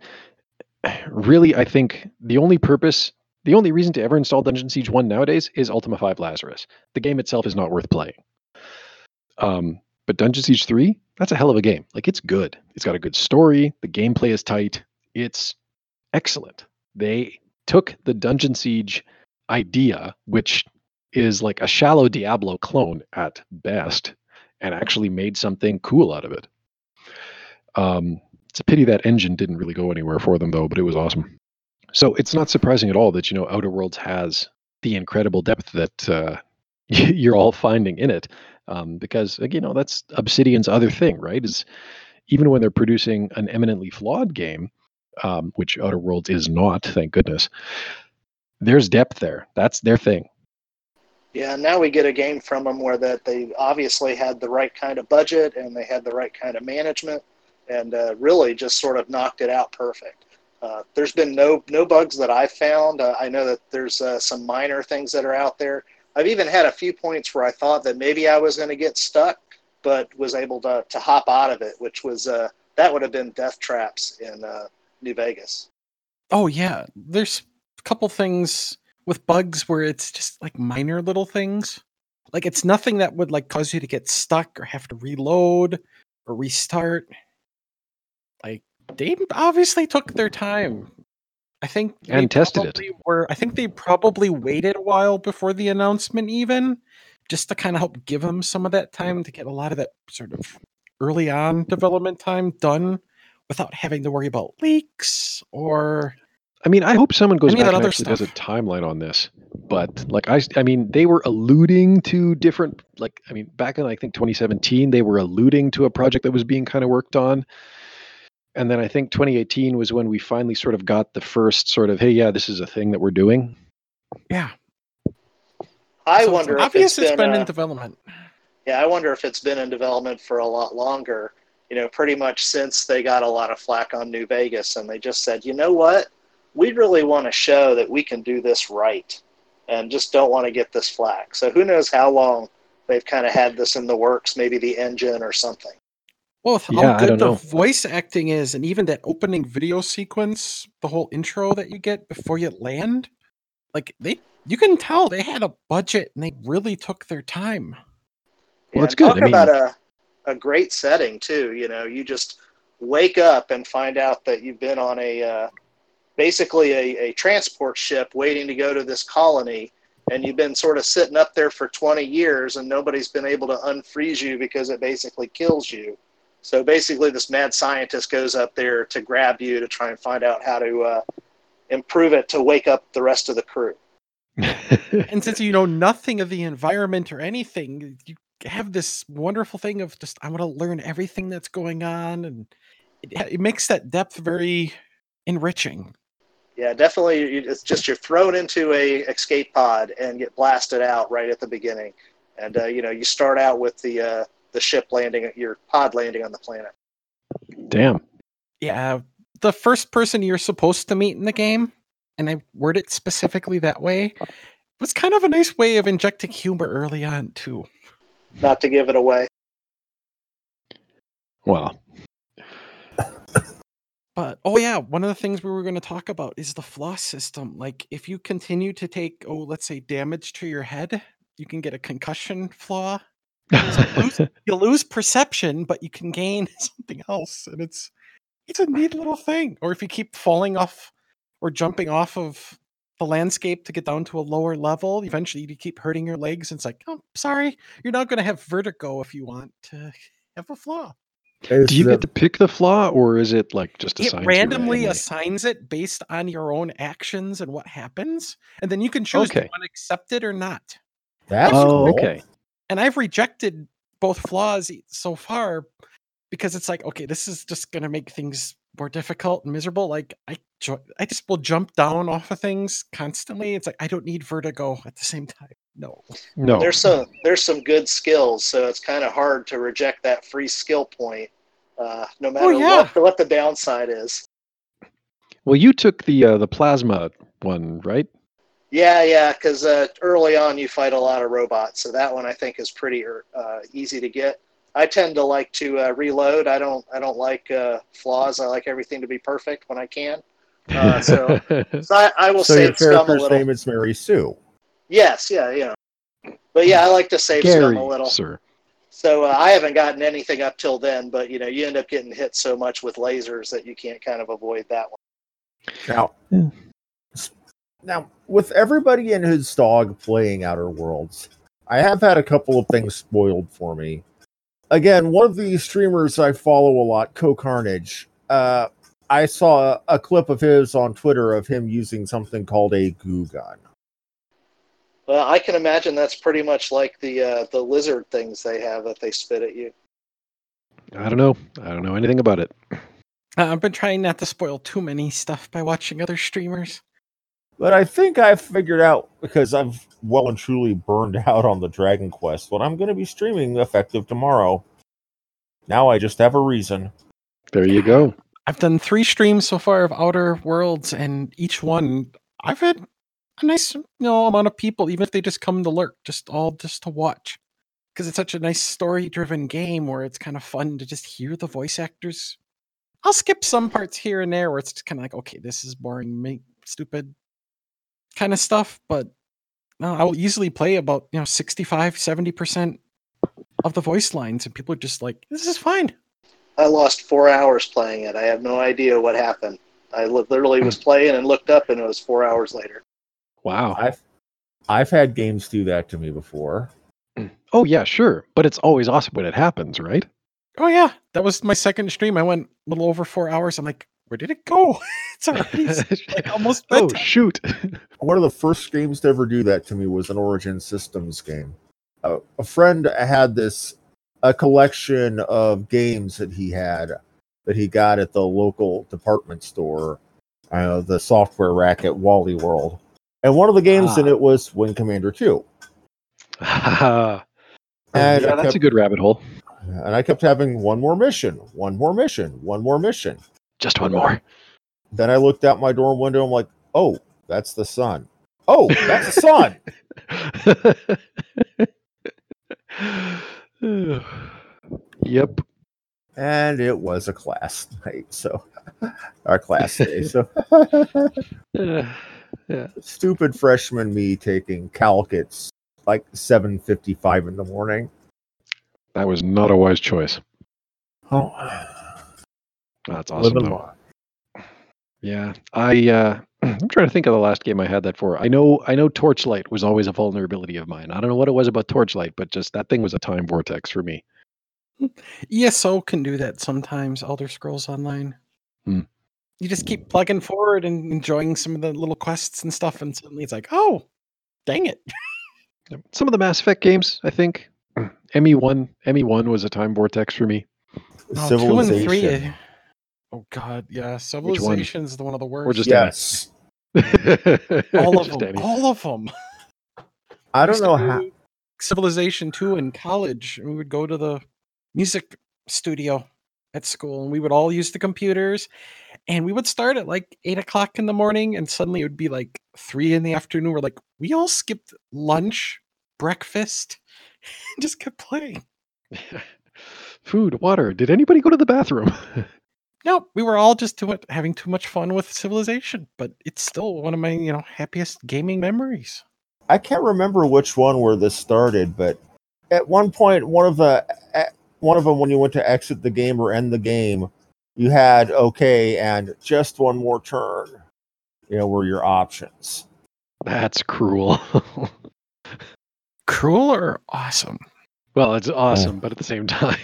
S1: *sighs* really, I think the only purpose, the only reason to ever install Dungeon Siege One nowadays is Ultima Five Lazarus. The game itself is not worth playing. Um, but Dungeon Siege Three, that's a hell of a game. Like it's good. It's got a good story. The gameplay is tight. It's excellent. They took the Dungeon Siege idea, which is like a shallow Diablo clone at best, and actually made something cool out of it. Um, it's a pity that engine didn't really go anywhere for them, though, but it was awesome. So it's not surprising at all that you know Outer Worlds has the incredible depth that uh, *laughs* you're all finding in it, um, because you know that's Obsidian's other thing, right? Is even when they're producing an eminently flawed game, um, which Outer Worlds is not, thank goodness. There's depth there. That's their thing.
S3: Yeah, now we get a game from them where that they obviously had the right kind of budget and they had the right kind of management, and uh, really just sort of knocked it out perfect. Uh, there's been no no bugs that I've found. Uh, I know that there's uh, some minor things that are out there. I've even had a few points where I thought that maybe I was going to get stuck, but was able to to hop out of it, which was uh, that would have been death traps in uh, New Vegas.
S2: Oh yeah, there's a couple things with bugs where it's just like minor little things. Like it's nothing that would like cause you to get stuck or have to reload or restart. Like they obviously took their time. I think they
S1: And tested it.
S2: probably Were I think they probably waited a while before the announcement, even just to kind of help give them some of that time to get a lot of that sort of early on development time done without having to worry about leaks or
S1: I mean, I hope someone goes back and actually does a timeline on this. But like I, I mean, they were alluding to different. Like I mean, back in I think 2017, they were alluding to a project that was being kind of worked on. And then I think 2018 was when we finally sort of got the first sort of, hey, yeah, this is a thing that we're doing.
S2: yeah.
S3: I
S2: So it's
S3: wonder if
S2: obvious
S3: it's been,
S2: been
S3: uh,
S2: in development.
S3: Yeah, I wonder if it's been in development for a lot longer. You know, pretty much since they got a lot of flack on New Vegas, and they just said, you know what, we really want to show that we can do this right, and just don't want to get this flack. So who knows how long they've kind of had this in the works? Maybe the engine or something.
S2: Well, with
S1: Yeah,
S2: how
S1: I
S2: good
S1: don't
S2: the
S1: know.
S2: voice acting is, and even that opening video sequence, the whole intro that you get before you land, like they, you can tell they had a budget and they really took their time.
S1: Well, that's
S3: and
S1: good.
S3: Talk
S1: I mean-
S3: about a a great setting too. You know, you just wake up and find out that you've been on a uh, basically a, a transport ship waiting to go to this colony, and you've been sort of sitting up there for 20 years, and nobody's been able to unfreeze you because it basically kills you. So basically, this mad scientist goes up there to grab you to try and find out how to uh, improve it to wake up the rest of the crew. *laughs*
S2: And since you know nothing of the environment or anything, you have this wonderful thing of just I want to learn everything that's going on, and it, it makes that depth very enriching.
S3: Yeah, definitely. It's just you're thrown into a escape pod and get blasted out right at the beginning, and uh, you know you start out with the uh, the ship landing, at your pod landing on the planet.
S1: Damn.
S2: Yeah, the first person you're supposed to meet in the game, and I word it specifically that way, was kind of a nice way of injecting humor early on too.
S3: Not to give it away.
S1: Well, *laughs*
S2: But oh yeah, one of the things we were going to talk about is the flaw system. Like if you continue to take oh let's say damage to your head, you can get a concussion flaw. Lose- *laughs* You lose perception, but you can gain *laughs* something else, and it's it's a neat little thing. Or if you keep falling off or jumping off of the landscape to get down to a lower level, eventually you keep hurting your legs. And it's like, oh, sorry, you're not going to have vertigo if you want to have a flaw.
S4: Is
S1: do you
S4: the-
S1: get to pick the flaw, or is it like just
S2: it
S1: assigned you
S2: randomly assigns it based on your own actions and what happens and then you can choose do
S1: Okay.
S2: you want to accept it or not
S4: That's
S1: Oh,
S4: cool.
S1: okay.
S2: And i've rejected both flaws e- so far because it's like okay this is just going to make things more difficult and miserable like i jo- i just will jump down off of things constantly it's like i don't need vertigo at the same time no
S1: No.
S3: There's some there's some good skills, so it's kind of hard to reject that free skill point, uh, no matter
S2: yeah.
S3: what what the downside is.
S1: Well, you took the uh, the plasma one, right?
S3: Yeah, yeah, because uh, early on you fight a lot of robots, so that one I think is pretty er, uh, easy to get. I tend to like to uh, reload. I don't I don't like uh, flaws. I like everything to be perfect when I can. Uh, so *laughs* so I, I will
S4: so your
S3: save scum a
S4: character's
S3: little.
S4: name is Mary Sue.
S3: Yes, yeah, yeah. But yeah, I like to save scum a little.
S1: sir.
S3: So uh, I haven't gotten anything up till then, but you know, you end up getting hit so much with lasers that you can't kind of avoid that one.
S4: Now,
S1: Yeah.
S4: Now with everybody and his dog playing Outer Worlds, I have had a couple of things spoiled for me. Again, one of the streamers I follow a lot, CohhCarnage, uh, I saw a clip of his on Twitter of him using something called a goo gun.
S3: Well, I can imagine that's pretty much like the uh, the lizard things they have that they spit at you.
S1: I don't know. I don't know anything about it.
S2: Uh, I've been trying not to spoil too many stuff by watching other streamers.
S4: But I think I've figured out because I've well and truly burned *laughs* out on the Dragon Quest what I'm going to be streaming effective tomorrow. Now I just have a reason.
S1: There you go.
S2: I've done three streams so far of Outer Worlds, and each one I've had a nice you know amount of people, even if they just come to lurk, just all just to watch. Because it's such a nice story-driven game where it's kind of fun to just hear the voice actors. I'll skip some parts here and there where it's kind of like, okay, this is boring, make stupid kind of stuff, but no, I will easily play about you know 65, 70 percent of the voice lines, and people are just like, this is fine.
S3: I lost four hours playing it. I have no idea what happened. I literally was hmm. playing and looked up, and it was four hours later.
S1: Wow.
S4: I've I've had games do that to me before.
S1: Oh yeah, sure. But it's always awesome when it happens, right?
S2: Oh yeah, that was my second stream. I went a little over four hours. I'm like, where did it go? *laughs* it's already s- like almost *laughs*
S1: oh
S2: bedtime.
S1: shoot. *laughs*
S4: One of the first games to ever do that to me was an Origin Systems game. Uh, a friend had this a collection of games that he had that he got at the local department store, uh, the software rack at Wally World. And one of the games in
S2: Ah.
S4: it was Wing Commander 2.
S1: yeah,
S4: And I
S1: that's
S4: kept-
S1: a good rabbit hole.
S4: And I kept having one more mission, one more mission, one more mission.
S1: Just one more.
S4: Then I looked out my dorm window. I'm like, oh, that's the sun. Oh, that's the sun. *laughs*
S1: yep.
S4: and it was a class night. So, *laughs* our class day. So, *laughs*
S1: Uh,
S4: stupid freshman me taking calc at s- like 7:55 in the morning.
S1: that was not a wise choice.
S4: Oh,
S1: That's awesome.
S4: living
S1: though.
S4: life.
S1: Yeah, I uh, *clears throat* I'm trying to think of the last game I had that for. I know I know Torchlight was always a vulnerability of mine. I don't know what it was about Torchlight, but just that thing was a time vortex for me. *laughs*
S2: ESO can do that sometimes. Elder Scrolls Online.
S1: Hmm.
S2: You just keep plugging forward and enjoying some of the little quests and stuff, and suddenly it's like, oh, dang it! *laughs*
S1: Some of the Mass Effect games, I think. *clears throat* ME one ME one was a time vortex for me.
S2: Oh, two and three.
S4: Civilization.
S2: Oh God, yeah. Civilization is the one of the worst.
S1: just-
S4: Yes, *laughs*
S2: all of
S1: Just
S2: them.
S1: any.
S2: All of them. *laughs*
S4: I don't know how.
S2: Civilization 2 in college. We would go to the music studio at school and we would all use the computers and we would start at like eight o'clock in the morning and suddenly it would be like three in the afternoon. We're like, we all skipped lunch, breakfast, *laughs* and just kept playing.
S1: Food, water. Did anybody go to the bathroom?
S2: No, we were all just doing having too much fun with Civilization, but it's still one of my, you know, happiest gaming memories.
S4: I can't remember which one where this started, but at one point, one of the one of them when you went to exit the game or end the game, you had okay and just one more turn. You know, were your options.
S1: That's cruel. *laughs*
S2: Cruel or awesome?
S1: well, it's awesome, oh. but at the same *laughs* time,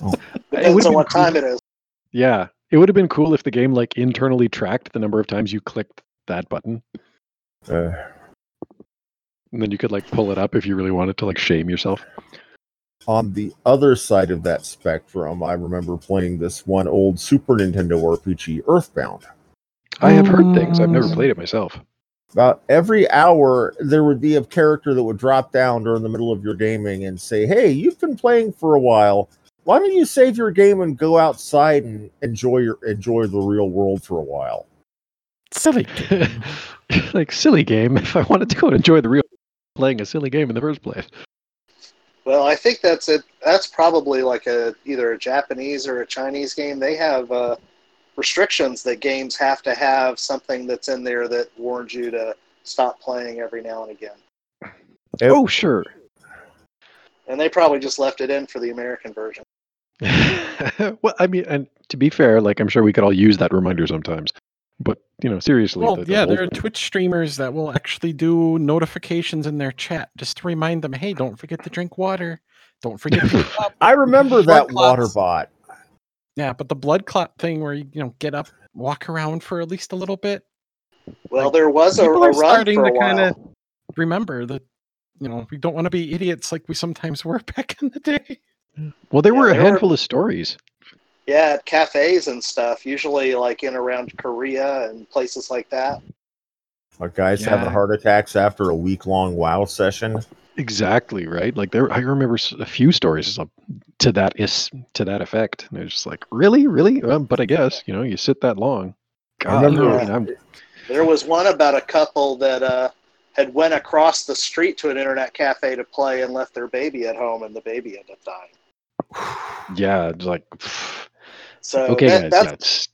S4: Oh.
S1: It
S3: Depends on what time it is.
S1: Yeah, it would have been cool if the game like internally tracked the number of times you clicked that button,
S4: Uh,
S1: and then you could like pull it up if you really wanted to like shame yourself.
S4: on the other side of that spectrum, I remember playing this one old Super Nintendo RPG, Earthbound.
S1: I have heard things. I've never
S2: Um,
S1: played it myself.
S4: About every hour, there would be a character that would drop down during the middle of your gaming and say, Hey, you've been playing for a while. Why don't you save your game and go outside and enjoy your enjoy the real world for a while?
S2: Silly. *laughs*
S1: like silly game. If I wanted to go and enjoy the real playing a silly game in the first place.
S3: Well, I think that's it. That's probably like a either a Japanese or a Chinese game. They have uh, restrictions that games have to have something that's in there that warns you to stop playing every now and again.
S1: Oh, sure.
S3: And they probably just left it in for the American version. *laughs*
S1: well, I mean, and to be fair, like I'm sure we could all use that reminder sometimes. But you know, seriously,
S2: Well,
S1: the- the
S2: yeah,
S1: whole-
S2: there are Twitch streamers that will actually do notifications in their chat just to remind them, hey, don't forget to drink water. Don't forget to. *laughs*
S4: I remember that
S2: Blood
S4: water bot.
S2: Yeah, but the blood clot thing where you, you know, get up, walk around for at least a little bit.
S3: Well,
S2: Like,
S3: there was a, a run
S2: starting
S3: for a
S2: to kind of remember that, you know, we don't want to be idiots like we sometimes were *laughs* back in the day.
S1: Well, there
S3: Yeah,
S1: were a
S3: there were-
S1: handful of stories.
S3: Yeah, at cafes and stuff. Usually, like in around Korea and places like that.
S4: Like guys having heart attacks after a week long WoW session.
S1: Exactly right. Like there, I remember a few stories of- to that is to that effect. And it's just like, really, really. Um, but I guess you know, you sit that long. God,
S4: remember-
S1: I mean,
S3: There was one about a couple that uh, had went across the street to an internet cafe to play and left their baby at home, and the baby ended up dying.
S1: Yeah, like,
S3: So
S1: okay,
S3: that,
S1: guys,
S3: that's
S1: that's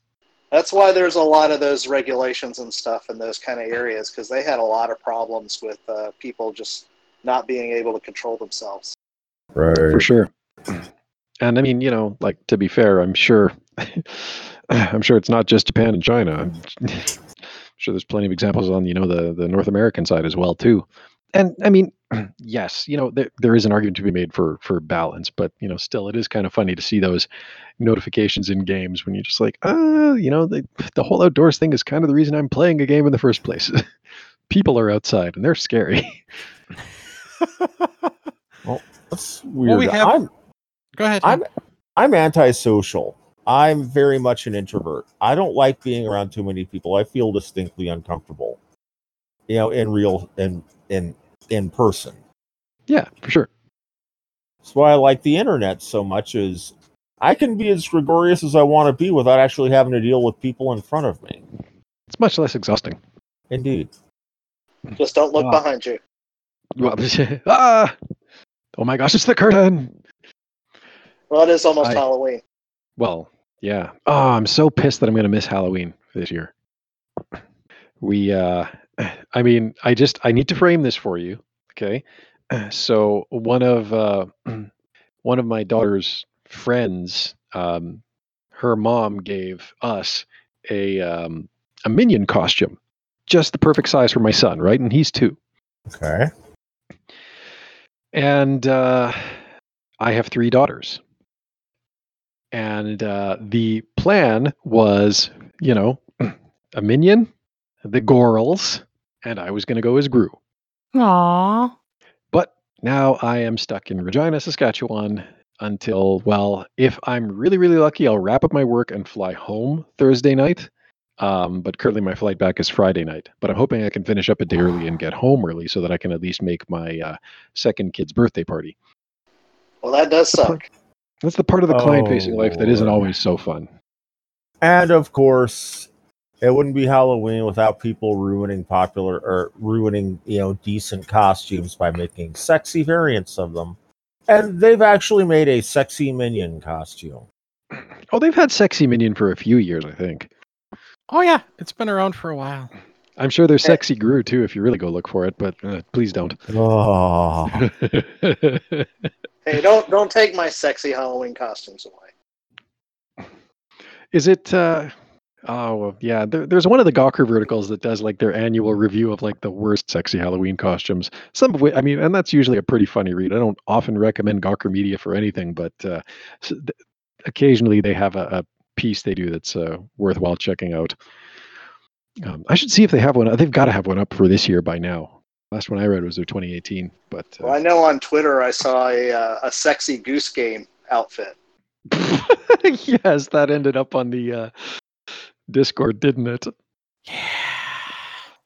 S3: that's why there's a lot of those regulations and stuff in those kind of areas because they had a lot of problems with uh, people just not being able to control themselves.
S4: Right.
S1: for sure. And I mean, you know, like to be fair, I'm sure, *laughs* I'm sure it's not just Japan and China. I'm *laughs* sure there's plenty of examples on you know the the North American side as well too. And I mean, *clears throat* yes, you know, there, there is an argument to be made for for balance, but you know, still, it is kind of funny to see those notifications in games when you're just like, ah, you know, the the whole outdoors thing is kind of the reason I'm playing a game in the first place. *laughs* People are outside and they're scary. *laughs*
S4: Well, that's weird.
S2: we have-
S4: I'm
S2: Go ahead.
S4: I'm I'm antisocial. I'm very much an introvert. I don't like being around too many people. I feel distinctly uncomfortable. You know, in real in in in person.
S1: yeah, for sure.
S4: That's why I like the internet so much is I can be as gregarious as I want to be without actually having to deal with people in front of me.
S1: It's much less exhausting.
S4: Indeed.
S3: Just don't look
S1: Wow.
S3: behind you. *laughs*
S1: Ah! Oh my gosh, it's the curtain.
S3: Well, it is almost
S1: I-
S3: Halloween.
S1: Well, yeah. Oh, I'm so pissed that I'm going to miss Halloween this year. We, uh, I mean, I just, I need to frame this for you. Okay. *clears throat* So one of, uh, *clears throat* one of my daughter's friends, um, her mom gave us a, um, a minion costume, just the perfect size for my son, right? And he's two.
S4: Okay.
S1: and uh, I have three daughters. And uh, the plan was, you know, *clears throat* a minion, the Gorals, and I was going to go as Gru.
S2: Aww.
S1: But now I am stuck in Regina, Saskatchewan until, well, if I'm really, really lucky, I'll wrap up my work and fly home Thursday night. Um, but currently my flight back is Friday night. But I'm hoping I can finish up a day early and get home early so that I can at least make my uh, second kid's birthday party.
S3: Well, that does
S1: The part-
S3: suck.
S1: That's the part of the client facing life that isn't
S4: Oh.
S1: always so fun.
S4: And of course, it wouldn't be Halloween without people ruining popular or ruining, you know, decent costumes by making sexy variants of them. And they've actually made a sexy minion costume.
S1: Oh, they've had Sexy Minion for a few years, I think.
S2: Oh yeah, it's been around for a while.
S1: I'm sure there's Sexy Gru too if you really go look for it, but uh, please don't. *laughs*
S4: Oh, *laughs*
S3: Hey, don't don't take my sexy Halloween costumes away.
S1: Is it? Uh, oh, yeah. There, there's one of the Gawker verticals that does like their annual review of like the worst sexy Halloween costumes. Some of which, I mean, and that's usually a pretty funny read. I don't often recommend Gawker Media for anything, but uh, occasionally they have a, a piece they do that's uh, worthwhile checking out. Um, I should see if they have one. They've got to have one up for this year by now. Last one I read was their 2018, but uh,
S3: Well, I know on Twitter I saw a uh, a sexy goose game outfit. *laughs*
S1: yes, that ended up on the uh, Discord, didn't it?
S2: Yeah.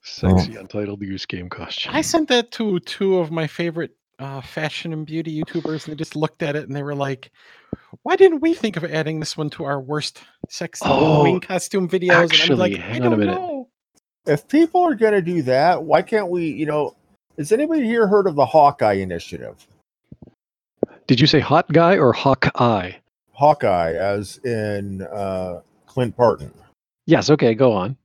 S1: Sexy untitled goose game costume.
S2: I sent that to two of my favorite uh, fashion and beauty YouTubers, and they just looked at it and they were like, "Why didn't we think of adding this one to our worst sexy
S1: Oh,
S2: Halloween costume videos?"
S1: actually,
S2: and I'm like,
S1: hang
S2: "I
S1: on a
S2: don't
S1: minute.
S2: know."
S4: if people are going to do that, why can't we, you know, has anybody here heard of the Hawkeye Initiative?
S1: Did you say hot guy or Hawkeye?
S4: Hawkeye, as in uh, Clint Barton.
S1: Yes. Okay. Go on.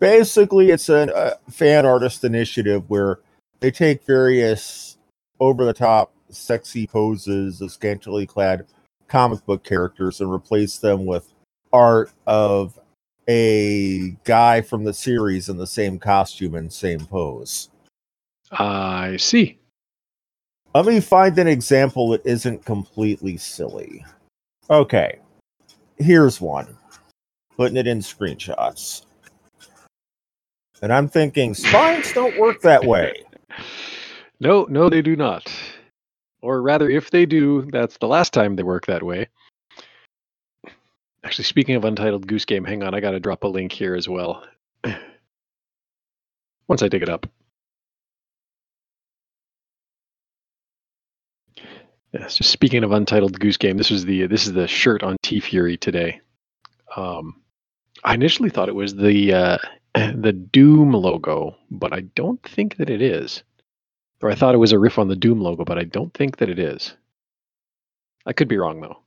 S4: Basically, it's a uh, fan artist initiative where they take various over the top, sexy poses of scantily clad comic book characters and replace them with art of a guy from the series in the same costume and same pose.
S1: I see.
S4: Let me find an example that isn't completely silly. Okay, here's one. Putting it in screenshots. And I'm thinking, spines don't work that way. *laughs*
S1: No, no, they do not. Or rather, if they do, that's the last time they work that way. Actually, speaking of Untitled Goose Game, hang on, I got to drop a link here as well. *sighs* Once I dig it up. Yes, speaking of Untitled Goose Game, this was the this is the shirt on TeeFury today. Um, I initially thought it was the uh, *clears throat* the Doom logo, but I don't think that it is. Or I thought it was a riff on the Doom logo, but I don't think that it is. I could be wrong though.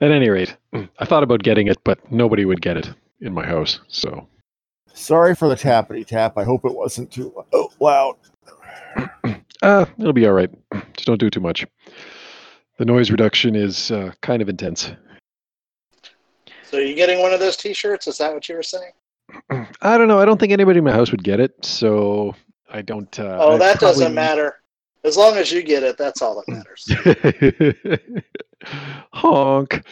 S1: At any rate, *clears throat* I thought about getting it, but nobody would get it in my house. So
S4: Sorry for the tappity tap. I hope it wasn't too loud. *clears throat*
S1: uh, it'll be all right. Just don't do too much. The noise reduction is uh, kind of intense.
S3: So you getting one of those T-shirts? Is that what you were saying? *clears throat*
S1: I don't know. I don't think anybody in my house would get it, so I don't. Uh,
S3: Oh, that
S1: probably-
S3: doesn't matter. As long as you get it, that's all that matters. *laughs*
S1: Honk.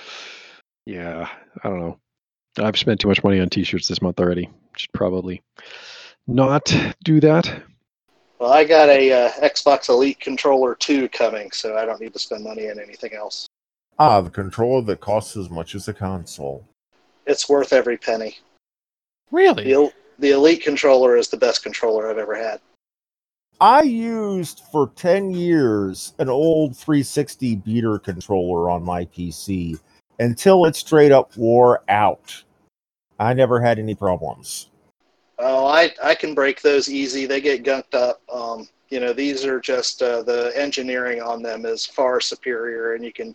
S1: Yeah, I don't know. I've spent too much money on t-shirts this month already. Should probably not do that.
S3: well, I got a uh, Xbox Elite Controller 2 coming, so I don't need to spend money on anything else.
S4: Ah, the controller that costs as much as a console.
S3: It's worth every penny.
S2: Really?
S3: The, the Elite controller is the best controller I've ever had.
S4: I used for 10 years an old 360 beater controller on my PC until it straight up wore out. I never had any problems.
S3: Oh, I I can break those easy. They get gunked up. Um, you know, these are just uh, the engineering on them is far superior, and you can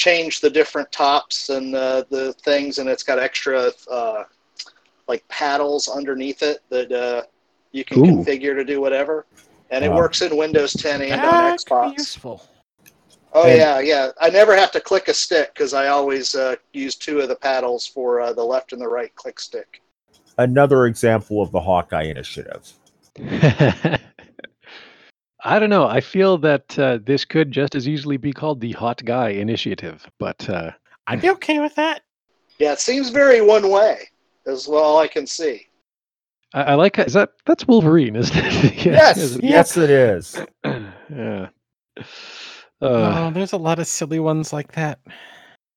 S3: change the different tops and uh, the things, and it's got extra uh, like paddles underneath it that uh, you can
S1: Ooh.
S3: configure to do whatever. And it works in Windows 10 and on
S2: That could
S3: Xbox.
S2: useful.
S3: Oh
S4: And-
S3: yeah, yeah. I never have to click a stick because I always uh, use two of the paddles for uh, the left and the right click stick.
S4: Another example of the Hawkeye initiative. *laughs*
S1: I don't know. I feel that uh, this could just as easily be called the Hot Guy Initiative, but uh,
S2: I'd be okay with that.
S3: Yeah, it seems very one way, is all I can see.
S1: I, I like. Is that that's Wolverine, *laughs* isn't it? Yeah,
S4: Yes,
S1: isn't
S4: yes, it is. *clears throat*
S1: yeah. Uh,
S2: oh, there's a lot of silly ones like that.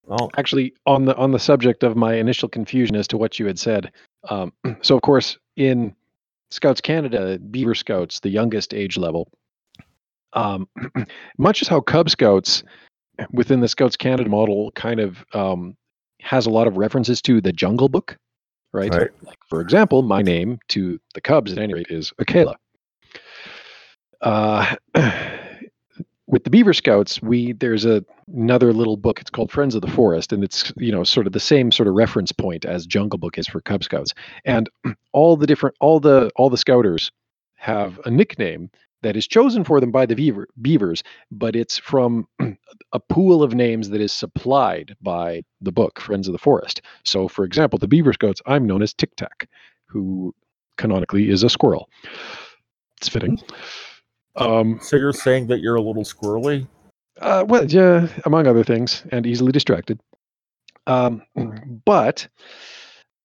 S4: Well,
S1: actually on the on the subject of my initial confusion as to what you had said um, *clears throat* so of course in scouts canada beaver scouts the youngest age level um, *clears throat* much as how cub scouts within the scouts canada model kind of um, has a lot of references to the jungle book right,
S4: Right.
S1: like for example my name to the cubs at any rate is akela. Uh, *clears throat* with the beaver scouts we there's a another little book it's called friends of the forest and it's you know sort of the same sort of reference point as jungle book is for cub scouts. And *clears throat* all the different all the all the scouters have a nickname that is chosen for them by the beaver, beavers but it's from *clears throat* a pool of names that is supplied by the book friends of the forest so for example the beaver scouts i'm known as tic tac who canonically is a squirrel it's fitting um
S4: so you're saying that you're a little squirrely?
S1: uh, well, yeah, among other things, and easily distracted. Um, *clears throat* but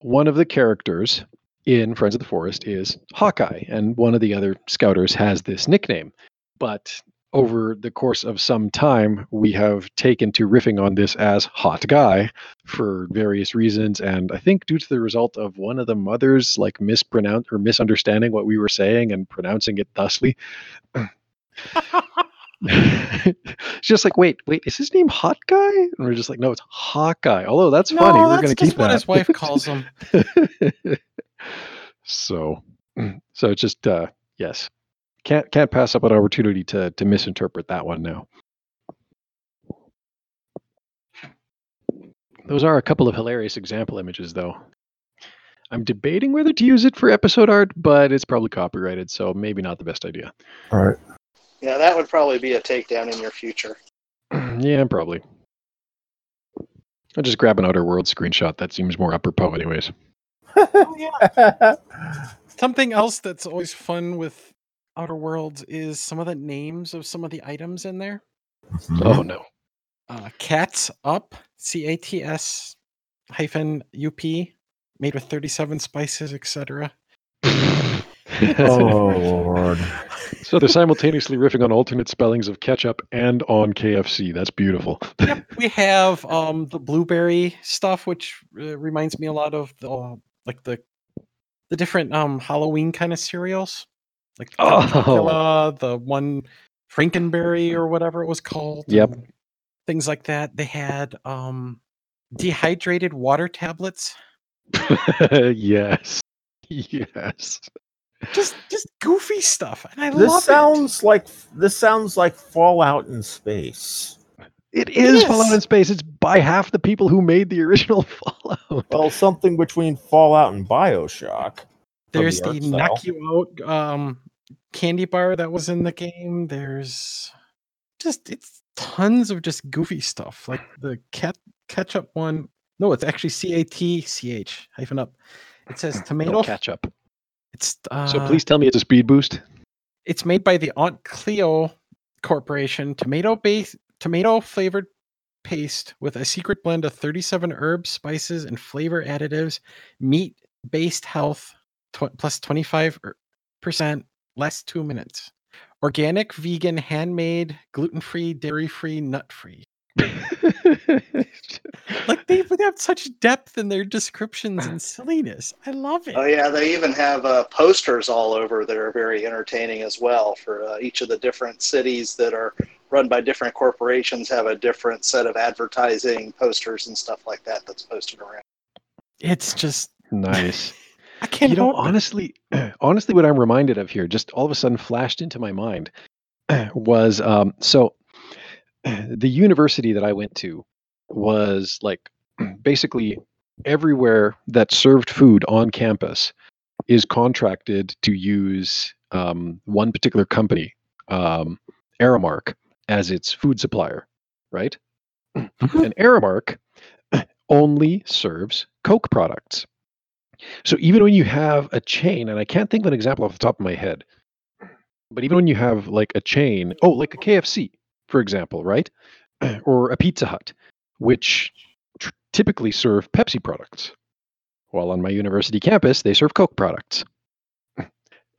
S1: one of the characters in Friends of the Forest is Hawkeye, and one of the other scouters has this nickname. But over the course of some time, we have taken to riffing on this as Hot Guy for various reasons, and I think due to the result of one of the mothers like mispronounce or misunderstanding what we were saying and pronouncing it thusly. *laughs* She's just like, wait, wait, is his name Hot Guy? And we're just like, no, it's Hawkeye. Although that's
S2: no,
S1: funny, we're going to keep
S2: what
S1: that.
S2: his wife calls him. *laughs*
S1: so, so it's just uh, yes. Can't can't pass up an opportunity to to misinterpret that one now. Those are a couple of hilarious example images, though. I'm debating whether to use it for episode art, but it's probably copyrighted, so maybe not the best idea.
S4: All right.
S3: Yeah, that would probably be a takedown in your future. *clears throat*
S1: yeah, probably. I'll just grab an Outer World screenshot. That seems more apropos, anyways. *laughs*
S2: Something else that's always fun with Outer Worlds is some of the names of some of the items in there.
S1: Oh no.
S2: Uh, Cats Up, C A T S hyphen U P, made with 37 spices, etc. *laughs*
S4: oh lord.
S1: so they're simultaneously riffing on alternate spellings of ketchup and on KFC. That's beautiful.
S2: yep, we have um, the blueberry stuff, which uh, reminds me a lot of the uh, like the the different um, Halloween kind of cereals, like the
S1: Oh.
S2: Dracula, the one Frankenberry or whatever it was called.
S1: Yep.
S2: Things like that. They had um, dehydrated water tablets. *laughs*
S1: yes. Yes.
S2: Just just goofy stuff, and I
S4: This
S2: love
S4: sounds like this sounds like Fallout in space.
S1: It is
S2: is.
S1: Fallout in Space. It's by half the people who made the *laughs* original Fallout.
S4: Well, something between Fallout and Bioshock.
S2: There's
S4: the
S2: the, knock you out um, candy bar that was in the game. There's just it's tons of just goofy stuff, like the cat ketchup one. No, it's actually C A T C H hyphen up. It says tomato.
S1: No catch up.
S2: It's uh,
S1: So please tell me it's a speed boost.
S2: It's made by the Aunt Cleo Corporation. Tomato based tomato flavored paste with a secret blend of 37 herbs, spices, and flavor additives. Meat based health tw- plus 25 er, percent less two minutes. Organic, vegan, handmade, gluten free, dairy free, nut free. *laughs* Like they would have such depth in their descriptions and *laughs* silliness. I love it.
S3: Oh yeah, they even have uh, posters all over that are very entertaining as well. For uh, each of the different cities that are run by different corporations, have a different set of advertising posters and stuff like that that's posted around.
S2: It's just
S1: nice. *laughs*
S2: I can't
S1: you know,
S2: help it.
S1: honestly, *clears throat* honestly, what I'm reminded of here, just all of a sudden flashed into my mind, *clears throat* was um, so *clears throat* the university that I went to was like *clears throat* basically everywhere that served food on campus is contracted to use um, one particular company, um, Aramark, as its food supplier, right? and Aramark *clears throat* only serves Coke products. So even when you have a chain, and I can't think of an example off the top of my head, but even when you have like a chain, oh, like a KFC, for example, right? *clears throat* Or a Pizza Hut, which tr- typically serve Pepsi products. While on my university campus, they serve Coke products. *laughs*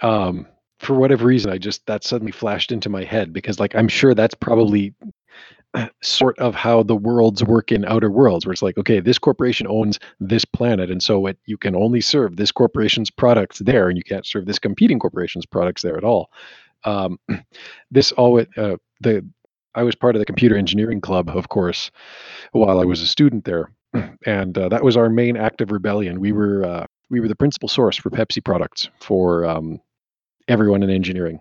S1: Um, for whatever reason, I just that suddenly flashed into my head because, like, I'm sure that's probably sort of how the worlds work in outer worlds where it's like okay this corporation owns this planet and so it you can only serve this corporation's products there and you can't serve this competing corporation's products there at all um, *clears throat* this all uh, the i was part of the computer engineering club of course while i was a student there and uh, that was our main act of rebellion we were uh, we were the principal source for pepsi products for um, everyone in engineering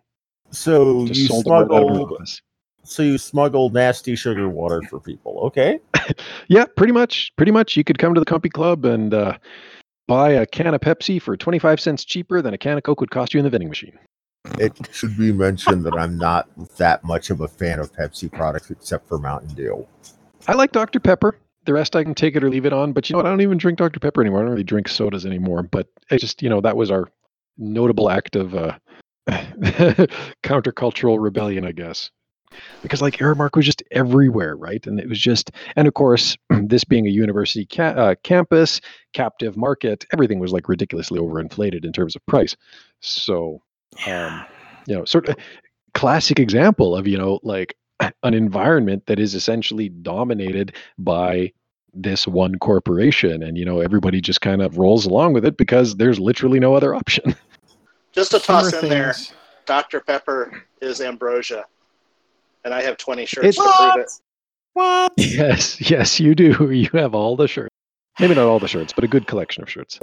S4: So
S1: just
S4: you
S1: sold right out of our
S4: smuggled. So you smuggled nasty sugar water for people. Okay. *laughs*
S1: Yeah, pretty much. Pretty much. You could come to the Compy Club and uh, buy a can of Pepsi for 25 cents cheaper than a can of Coke would cost you in the vending machine.
S4: It should be mentioned that I'm not that much of a fan of Pepsi products except for Mountain Dew.
S1: I like Dr. Pepper. The rest I can take it or leave it on. But you know what? I don't even drink Dr. Pepper anymore. I don't really drink sodas anymore. But I just, you know, that was our notable act of uh, *laughs* countercultural rebellion, I guess. Because like Aramark was just everywhere, right? And it was just, and of course, *clears throat* this being a university ca- uh, campus, captive market, everything was like ridiculously overinflated in terms of price. So, um, *sighs* you know, sort of classic example of, you know, like *clears throat* an environment that is essentially dominated by this one corporation and you know everybody just kind of rolls along with it because there's literally no other option *laughs*
S3: Just to toss
S2: Humor
S3: in there. Dr. Pepper is ambrosia, and I have 20 shirts
S1: It's-
S3: to prove it.
S2: What?
S1: yes yes you do *laughs* you have all the shirts maybe not all the shirts but a good collection of shirts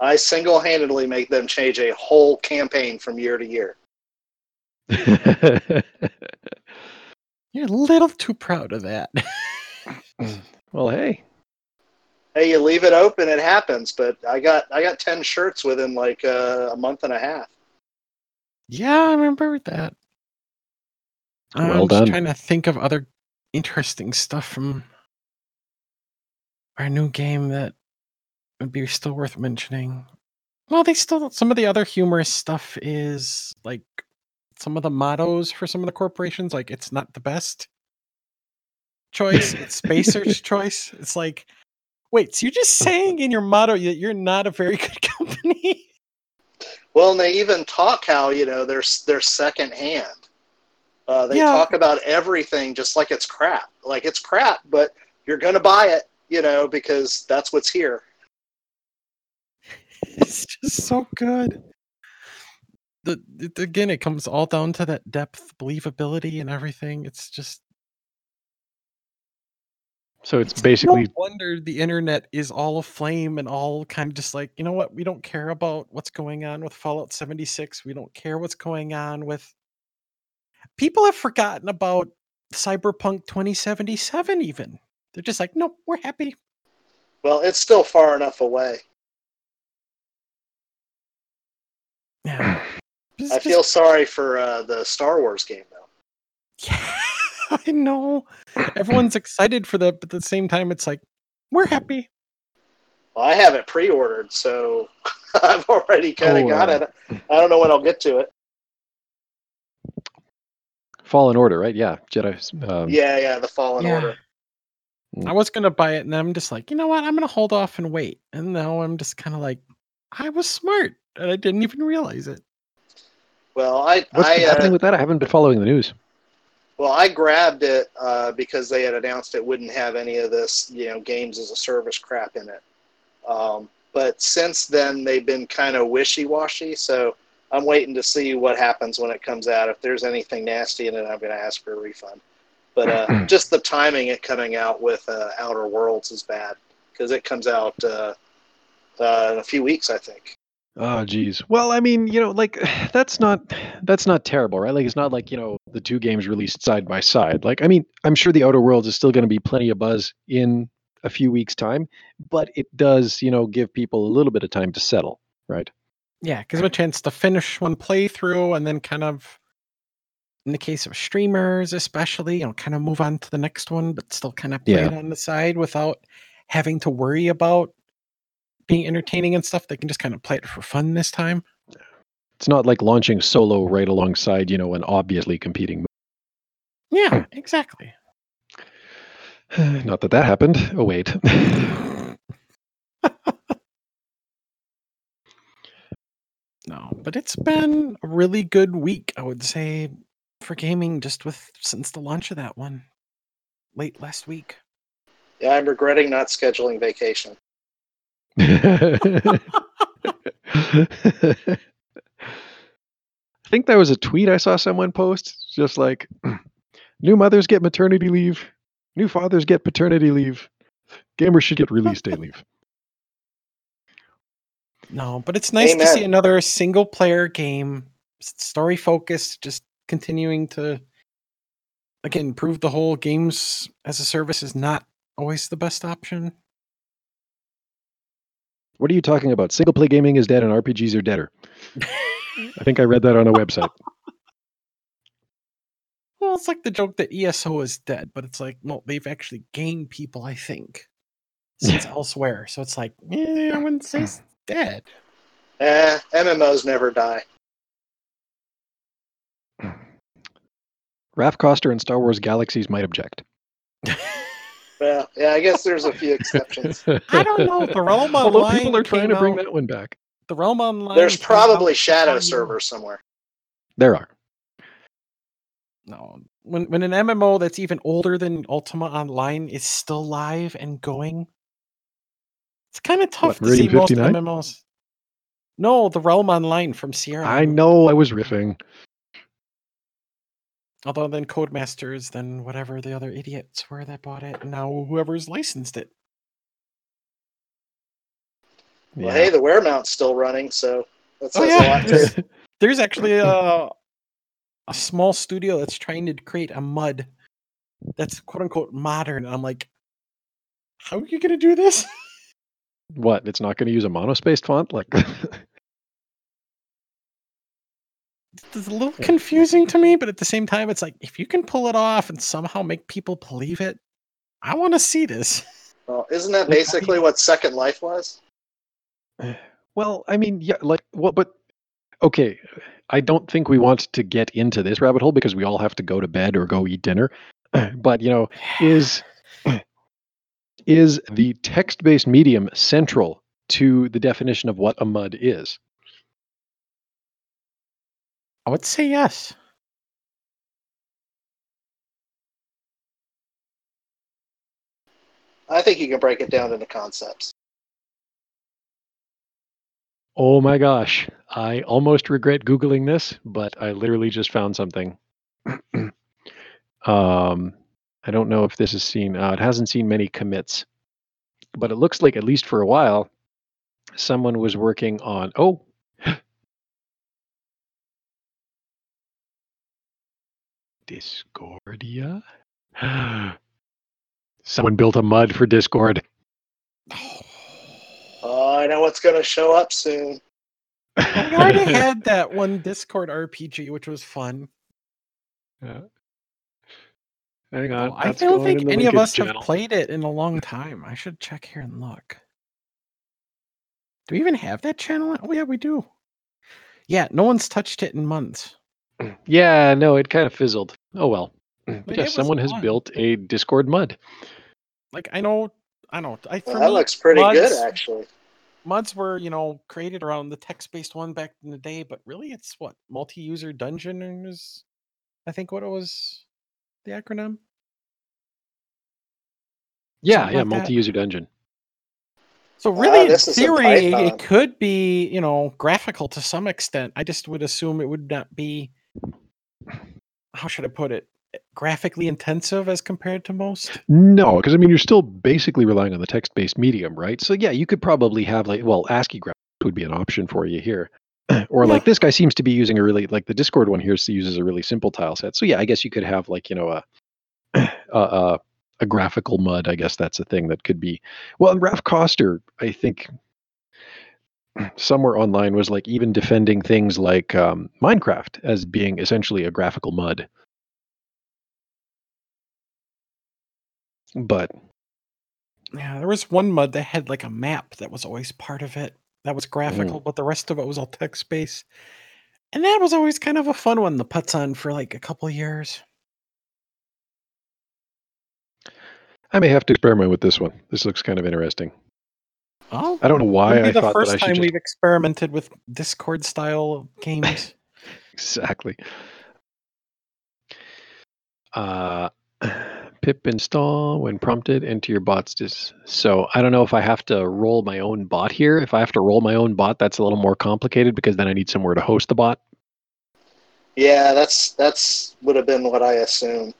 S3: I single-handedly make them change a whole campaign from year to year. *laughs*
S2: You're a little too proud of that. *laughs*
S1: well, hey,
S3: Hey, you leave it open, it happens. But I got I got ten shirts within like uh, a month and a half.
S2: yeah, I remember that.
S1: Well
S2: I'm
S1: done.
S2: just trying to think of other interesting stuff from our new game that would be still worth mentioning. Well, they still some of the other humorous stuff is like some of the mottos for some of the corporations, like it's not the best choice, it's Spacer's *laughs* choice. It's like, wait, so you're just saying in your motto that you're not a very *laughs* good company?
S3: Well, and they even talk how you know they're they're second hand. Uh, they
S2: Yeah.
S3: talk about everything just like it's crap. Like it's crap, but you're gonna buy it, you know, because that's what's here. *laughs*
S2: it's just so good. The, it, again, it comes all down to that depth, believability, and everything. It's just
S1: so it's basically
S2: no wonder the internet is all aflame and all kind of just like you know what we don't care about what's going on with Fallout 76. We don't care what's going on with. People have forgotten about Cyberpunk 2077. Even they're just like, nope, we're happy.
S3: Well, it's still far enough away.
S2: Yeah, *clears throat*
S3: I
S2: just-
S3: feel sorry for uh, the Star Wars game though.
S2: Yeah, *laughs* I know. Everyone's excited for that, but at the same time, it's like we're happy.
S3: Well, I have it pre-ordered, so *laughs* I've already kind of
S1: Oh,
S3: got
S1: uh,
S3: it. I don't know when I'll get to it.
S1: Fallen Order, right? Yeah, Jedi. Um,
S3: Yeah, yeah, the Fallen
S2: Yeah.
S3: Order.
S2: I was gonna buy it, and I'm just like, you know what? I'm gonna hold off and wait. And now I'm just kind of like, I was smart, and I didn't even realize it.
S3: Well, I,
S1: What's
S3: I
S1: been
S3: uh,
S1: happening with that? I haven't been following the news.
S3: Well, I grabbed it uh, because they had announced it wouldn't have any of this, you know, games as a service crap in it. Um, but since then, they've been kind of wishy-washy. So I'm waiting to see what happens when it comes out. If there's anything nasty in it, I'm going to ask for a refund. But uh, *clears throat* just the timing it coming out with uh, Outer Worlds is bad because it comes out uh, uh, in a few weeks, I think.
S1: Oh, geez. Well, I mean, you know, like *sighs* that's not that's not terrible, right? Like it's not like you know the two games released side by side. Like, I mean, I'm sure the Outer Worlds is still going to be plenty of buzz in a few weeks' time, but it does, you know, give people a little bit of time to settle, right?
S2: Yeah, gives them a chance to finish one playthrough, and then kind of, in the case of streamers, especially, you know, kind of move on to the next one, but still kind of play
S1: Yeah.
S2: it on the side without having to worry about being entertaining and stuff. They can just kind of play it for fun this time.
S1: It's not like launching solo right alongside, you know, an obviously competing.
S2: Yeah, hmm.
S1: exactly. *sighs* Not that that happened. Oh wait. *laughs*
S2: No, but it's been a really good week, I would say, for gaming just with since the launch of that one late last week.
S3: Yeah, I'm regretting not scheduling vacation. *laughs*
S1: I think that was a tweet I saw someone post, just like *clears throat* new mothers get maternity leave, new fathers get paternity leave, gamers should get release day leave.
S2: No, but it's nice to see another single player game, story focused, just continuing to again prove the whole games as a service is not always the best option.
S1: What are you talking about? Single play gaming is dead and RPGs are deader. I think I read that on a website. *laughs*
S2: Well, it's like the joke that ESO is dead, but it's like, no, they've actually gained people, I think, since elsewhere. So it's like, yeah, I wouldn't say it's dead.
S3: Eh, MMOs never die.
S1: Raph Koster and Star Wars Galaxies might object. *laughs*
S3: Well, yeah, I guess there's a few exceptions. *laughs*
S2: I don't know. The Realm
S1: Although people are trying to bring
S2: out-
S1: that one back.
S2: The Realm Online.
S3: There's probably shadow
S2: on-
S3: servers somewhere.
S1: There are.
S2: No, when when an MMO that's even older than Ultima Online is still live and going, it's kind of tough
S1: What,
S2: to see
S1: Meridian
S2: most MMOs. No, the Realm Online from Sierra.
S1: I know I was riffing.
S2: Although then Codemasters, then whatever the other idiots were that bought it, and now whoever's licensed it.
S3: Well, hey, the wear mount's still running, so that says
S2: Oh, yeah.
S3: a lot too. *laughs*
S2: There's actually a a small studio that's trying to create a mud that's quote unquote modern. I'm like, how are you gonna do this? *laughs*
S1: What? It's not going to use a monospaced font? Like, *laughs*
S2: It's a little confusing to me, but at the same time, it's like if you can pull it off and somehow make people believe it, I want to see this.
S3: Well, isn't that basically what Second Life was? *sighs*
S1: well, I mean, yeah, like, what, but okay. I don't think we want to get into this rabbit hole because we all have to go to bed or go eat dinner. *clears throat* But, you know, is *sighs* *clears throat* is the text-based medium central to the definition of what a mud is?
S2: I would say yes.
S3: I think you can break it down into concepts.
S1: Oh my gosh. I almost regret Googling this, but I literally just found something. *clears throat* um, I don't know if this is seen, uh, it hasn't seen many commits, but it looks like, at least for a while, someone was working on, oh, Discordia? *gasps* Someone built a mud for Discord. *laughs*
S3: Oh, I know what's going to show up soon.
S2: We already had that one Discord RPG, which was fun. *laughs*
S1: Yeah. Hang on.
S2: Oh, I don't think any of
S1: linkage
S2: us have played it in a long time. I should check here and look. Do we even have that channel? Oh yeah, we do. Yeah, no one's touched it in months.
S1: Yeah, no, it kind of fizzled. Oh well.
S2: But
S1: But
S2: it
S1: yeah, someone has
S2: fun.
S1: built a Discord mud.
S2: Like I know, I know. I
S3: Well, that
S2: me,
S3: looks pretty good, actually.
S2: Mods were you know created around the text-based one back in the day, but really it's what multi-user dungeon is. I think what it was, the acronym.
S1: Yeah,
S2: Something
S1: yeah,
S2: like
S1: multi-user dungeon.
S2: So really, in
S3: in
S2: theory, it could be you know graphical to some extent. I just would assume it would not be. How should I put it? Graphically intensive as compared to most.
S1: No, because I mean you're still basically relying on the text-based medium, right? So yeah, you could probably have like well, ASCII graphics would be an option for you here. *clears throat* or like this guy seems to be using a really like the Discord one here uses a really simple tile set. So yeah, I guess you could have like, you know, a *clears throat* a, a, a graphical mud. I guess that's a thing that could be. Well, Raph Koster, I think somewhere online was like even defending things like um, Minecraft as being essentially a graphical mud. But
S2: Yeah, there was one mud that had like a map that was always part of it. That was graphical, but the rest of it was all text based. And that was always kind of a fun one. The putts on for like a couple years.
S1: I may have to experiment with this one. This looks kind of interesting.
S2: Oh,
S1: I don't know why
S2: Wouldn't be
S1: I
S2: the
S1: thought
S2: first
S1: that I should
S2: time
S1: just
S2: we've experimented with Discord style games. *laughs* *laughs*
S1: exactly. Uh, *sighs* pip install when prompted. Enter your bots. Just so I don't know if I have to roll my own bot here. If I have to roll my own bot, that's a little more complicated because then I need somewhere to host the bot.
S3: Yeah, that's that's would have been what I assumed.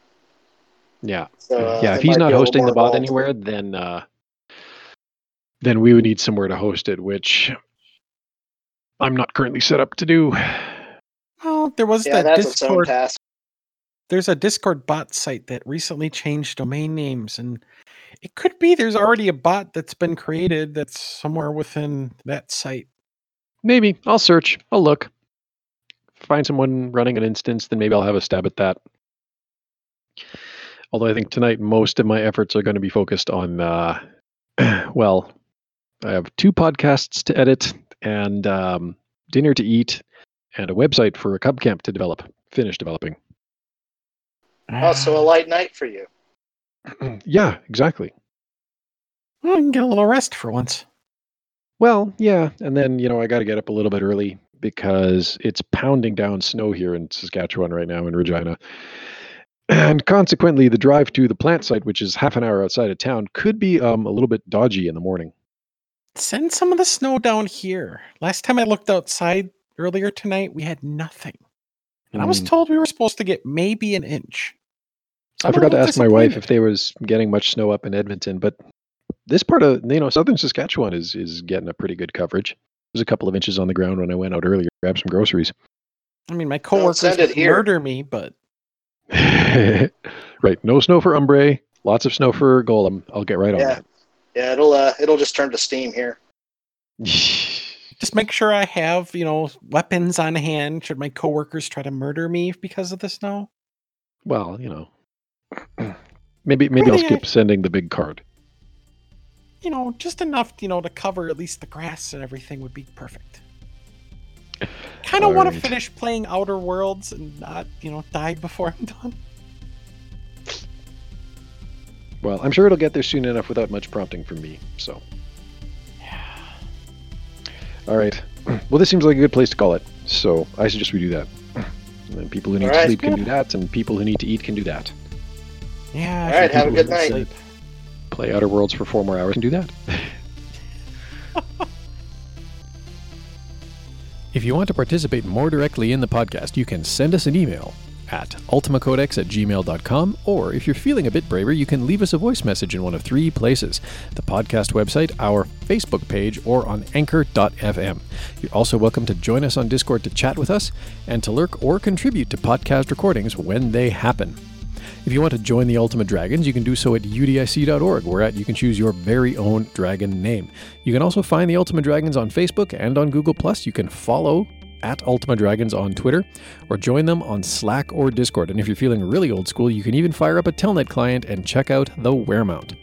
S1: Yeah.
S3: So, uh,
S1: yeah, if he's not
S3: be a little
S1: hosting the bot
S3: volatile.
S1: anywhere, then uh, then we would need somewhere to host it, which I'm not currently set up to do.
S2: well, there was
S3: yeah,
S2: that
S3: that's its own
S2: Discord. There's a Discord bot site that recently changed domain names, and it could be there's already a bot that's been created that's somewhere within that site.
S1: Maybe I'll search. I'll look. Find someone running an instance, then maybe I'll have a stab at that. Although I think tonight most of my efforts are going to be focused on, uh, *clears throat* well, I have two podcasts to edit and um, dinner to eat and a website for a cub camp to develop, finish developing.
S3: Also, a light night for you. *clears throat*
S1: yeah, exactly.
S2: Well, I can get a little rest for once.
S1: Well, yeah, and then you know I got to get up a little bit early because it's pounding down snow here in Saskatchewan right now in Regina. And consequently, the drive to the plant site, which is half an hour outside of town, could be um, a little bit dodgy in the morning.
S2: Send some of the snow down here. Last time I looked outside earlier tonight, we had nothing. And I was
S1: Mm.
S2: told we were supposed to get maybe an inch. So
S1: I forgot to ask my wife if there was getting much snow up in Edmonton, but this part of you know southern Saskatchewan is is getting a pretty good coverage. There's a couple of inches on the ground when I went out earlier to grab some groceries.
S2: I mean, my coworkers
S3: send it
S2: would
S3: here.
S2: murder me, but *laughs*
S1: right. No snow for Umbre. Lots of snow for Golem. I'll get right
S3: Yeah. Yeah, it'll uh, it'll just turn to steam here. *laughs*
S2: just make sure I have, you know, weapons on hand should my coworkers try to murder me because of the snow.
S1: well, you know. *clears throat* Maybe maybe I'll
S2: Really, I-
S1: skip sending the big card.
S2: You know, just enough, you know, to cover at least the grass and everything would be perfect. Kind of want to finish playing Outer Worlds and not, you know, die before I'm done.
S1: Well, I'm sure it'll get there soon enough without much prompting from me. So,
S2: Yeah.
S1: all right. *clears throat* Well, this seems like a good place to call it. So I suggest we do that. And then people who need
S3: All
S1: to
S3: right.
S1: sleep can do that, and people who need to eat can do that.
S2: Yeah.
S3: All right, have a good night.
S2: sleep.
S1: Play Outer Worlds for four more hours and do that. *laughs* if you want to participate more directly in the podcast, you can send us an email at ultimacodex at gmail.com, or if you're feeling a bit braver, you can leave us a voice message in one of three places the podcast website, our Facebook page, or on anchor.fm. You're also welcome to join us on Discord to chat with us and to lurk or contribute to podcast recordings when they happen. If you want to join the Ultima Dragons, you can do so at udic.org, where at you can choose your very own dragon name. You can also find the Ultima Dragons on Facebook and on Google. You can follow at Ultima Dragons on Twitter or join them on Slack or Discord. And if you're feeling really old school, you can even fire up a Telnet client and check out the Wearmount.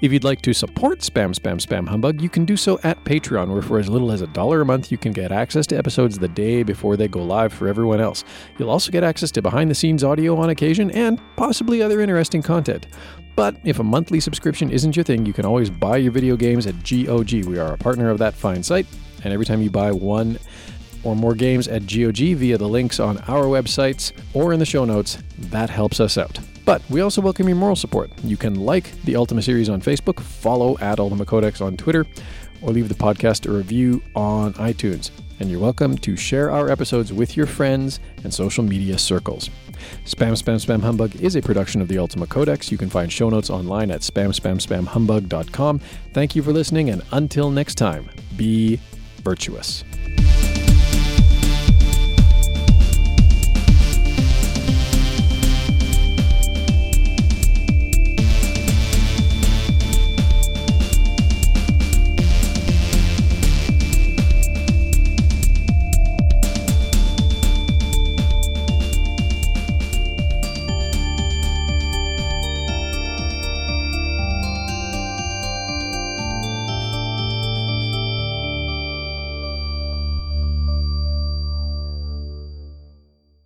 S1: If you'd like to support Spam Spam Spam Humbug, you can do so at Patreon, where for as little as a dollar a month, you can get access to episodes the day before they go live for everyone else. You'll also get access to behind the scenes audio on occasion and possibly other interesting content. But if a monthly subscription isn't your thing, you can always buy your video games at GOG. We are a partner of that fine site, and every time you buy one or more games at GOG via the links on our websites or in the show notes, that helps us out. But we also welcome your moral support. You can like the Ultima series on Facebook, follow at Ultima Codex on Twitter, or leave the podcast a review on iTunes. And you're welcome to share our episodes with your friends and social media circles. Spam Spam Spam Humbug is a production of the Ultima Codex. You can find show notes online at spamspamspamhumbug.com. Thank you for listening, and until next time, be virtuous.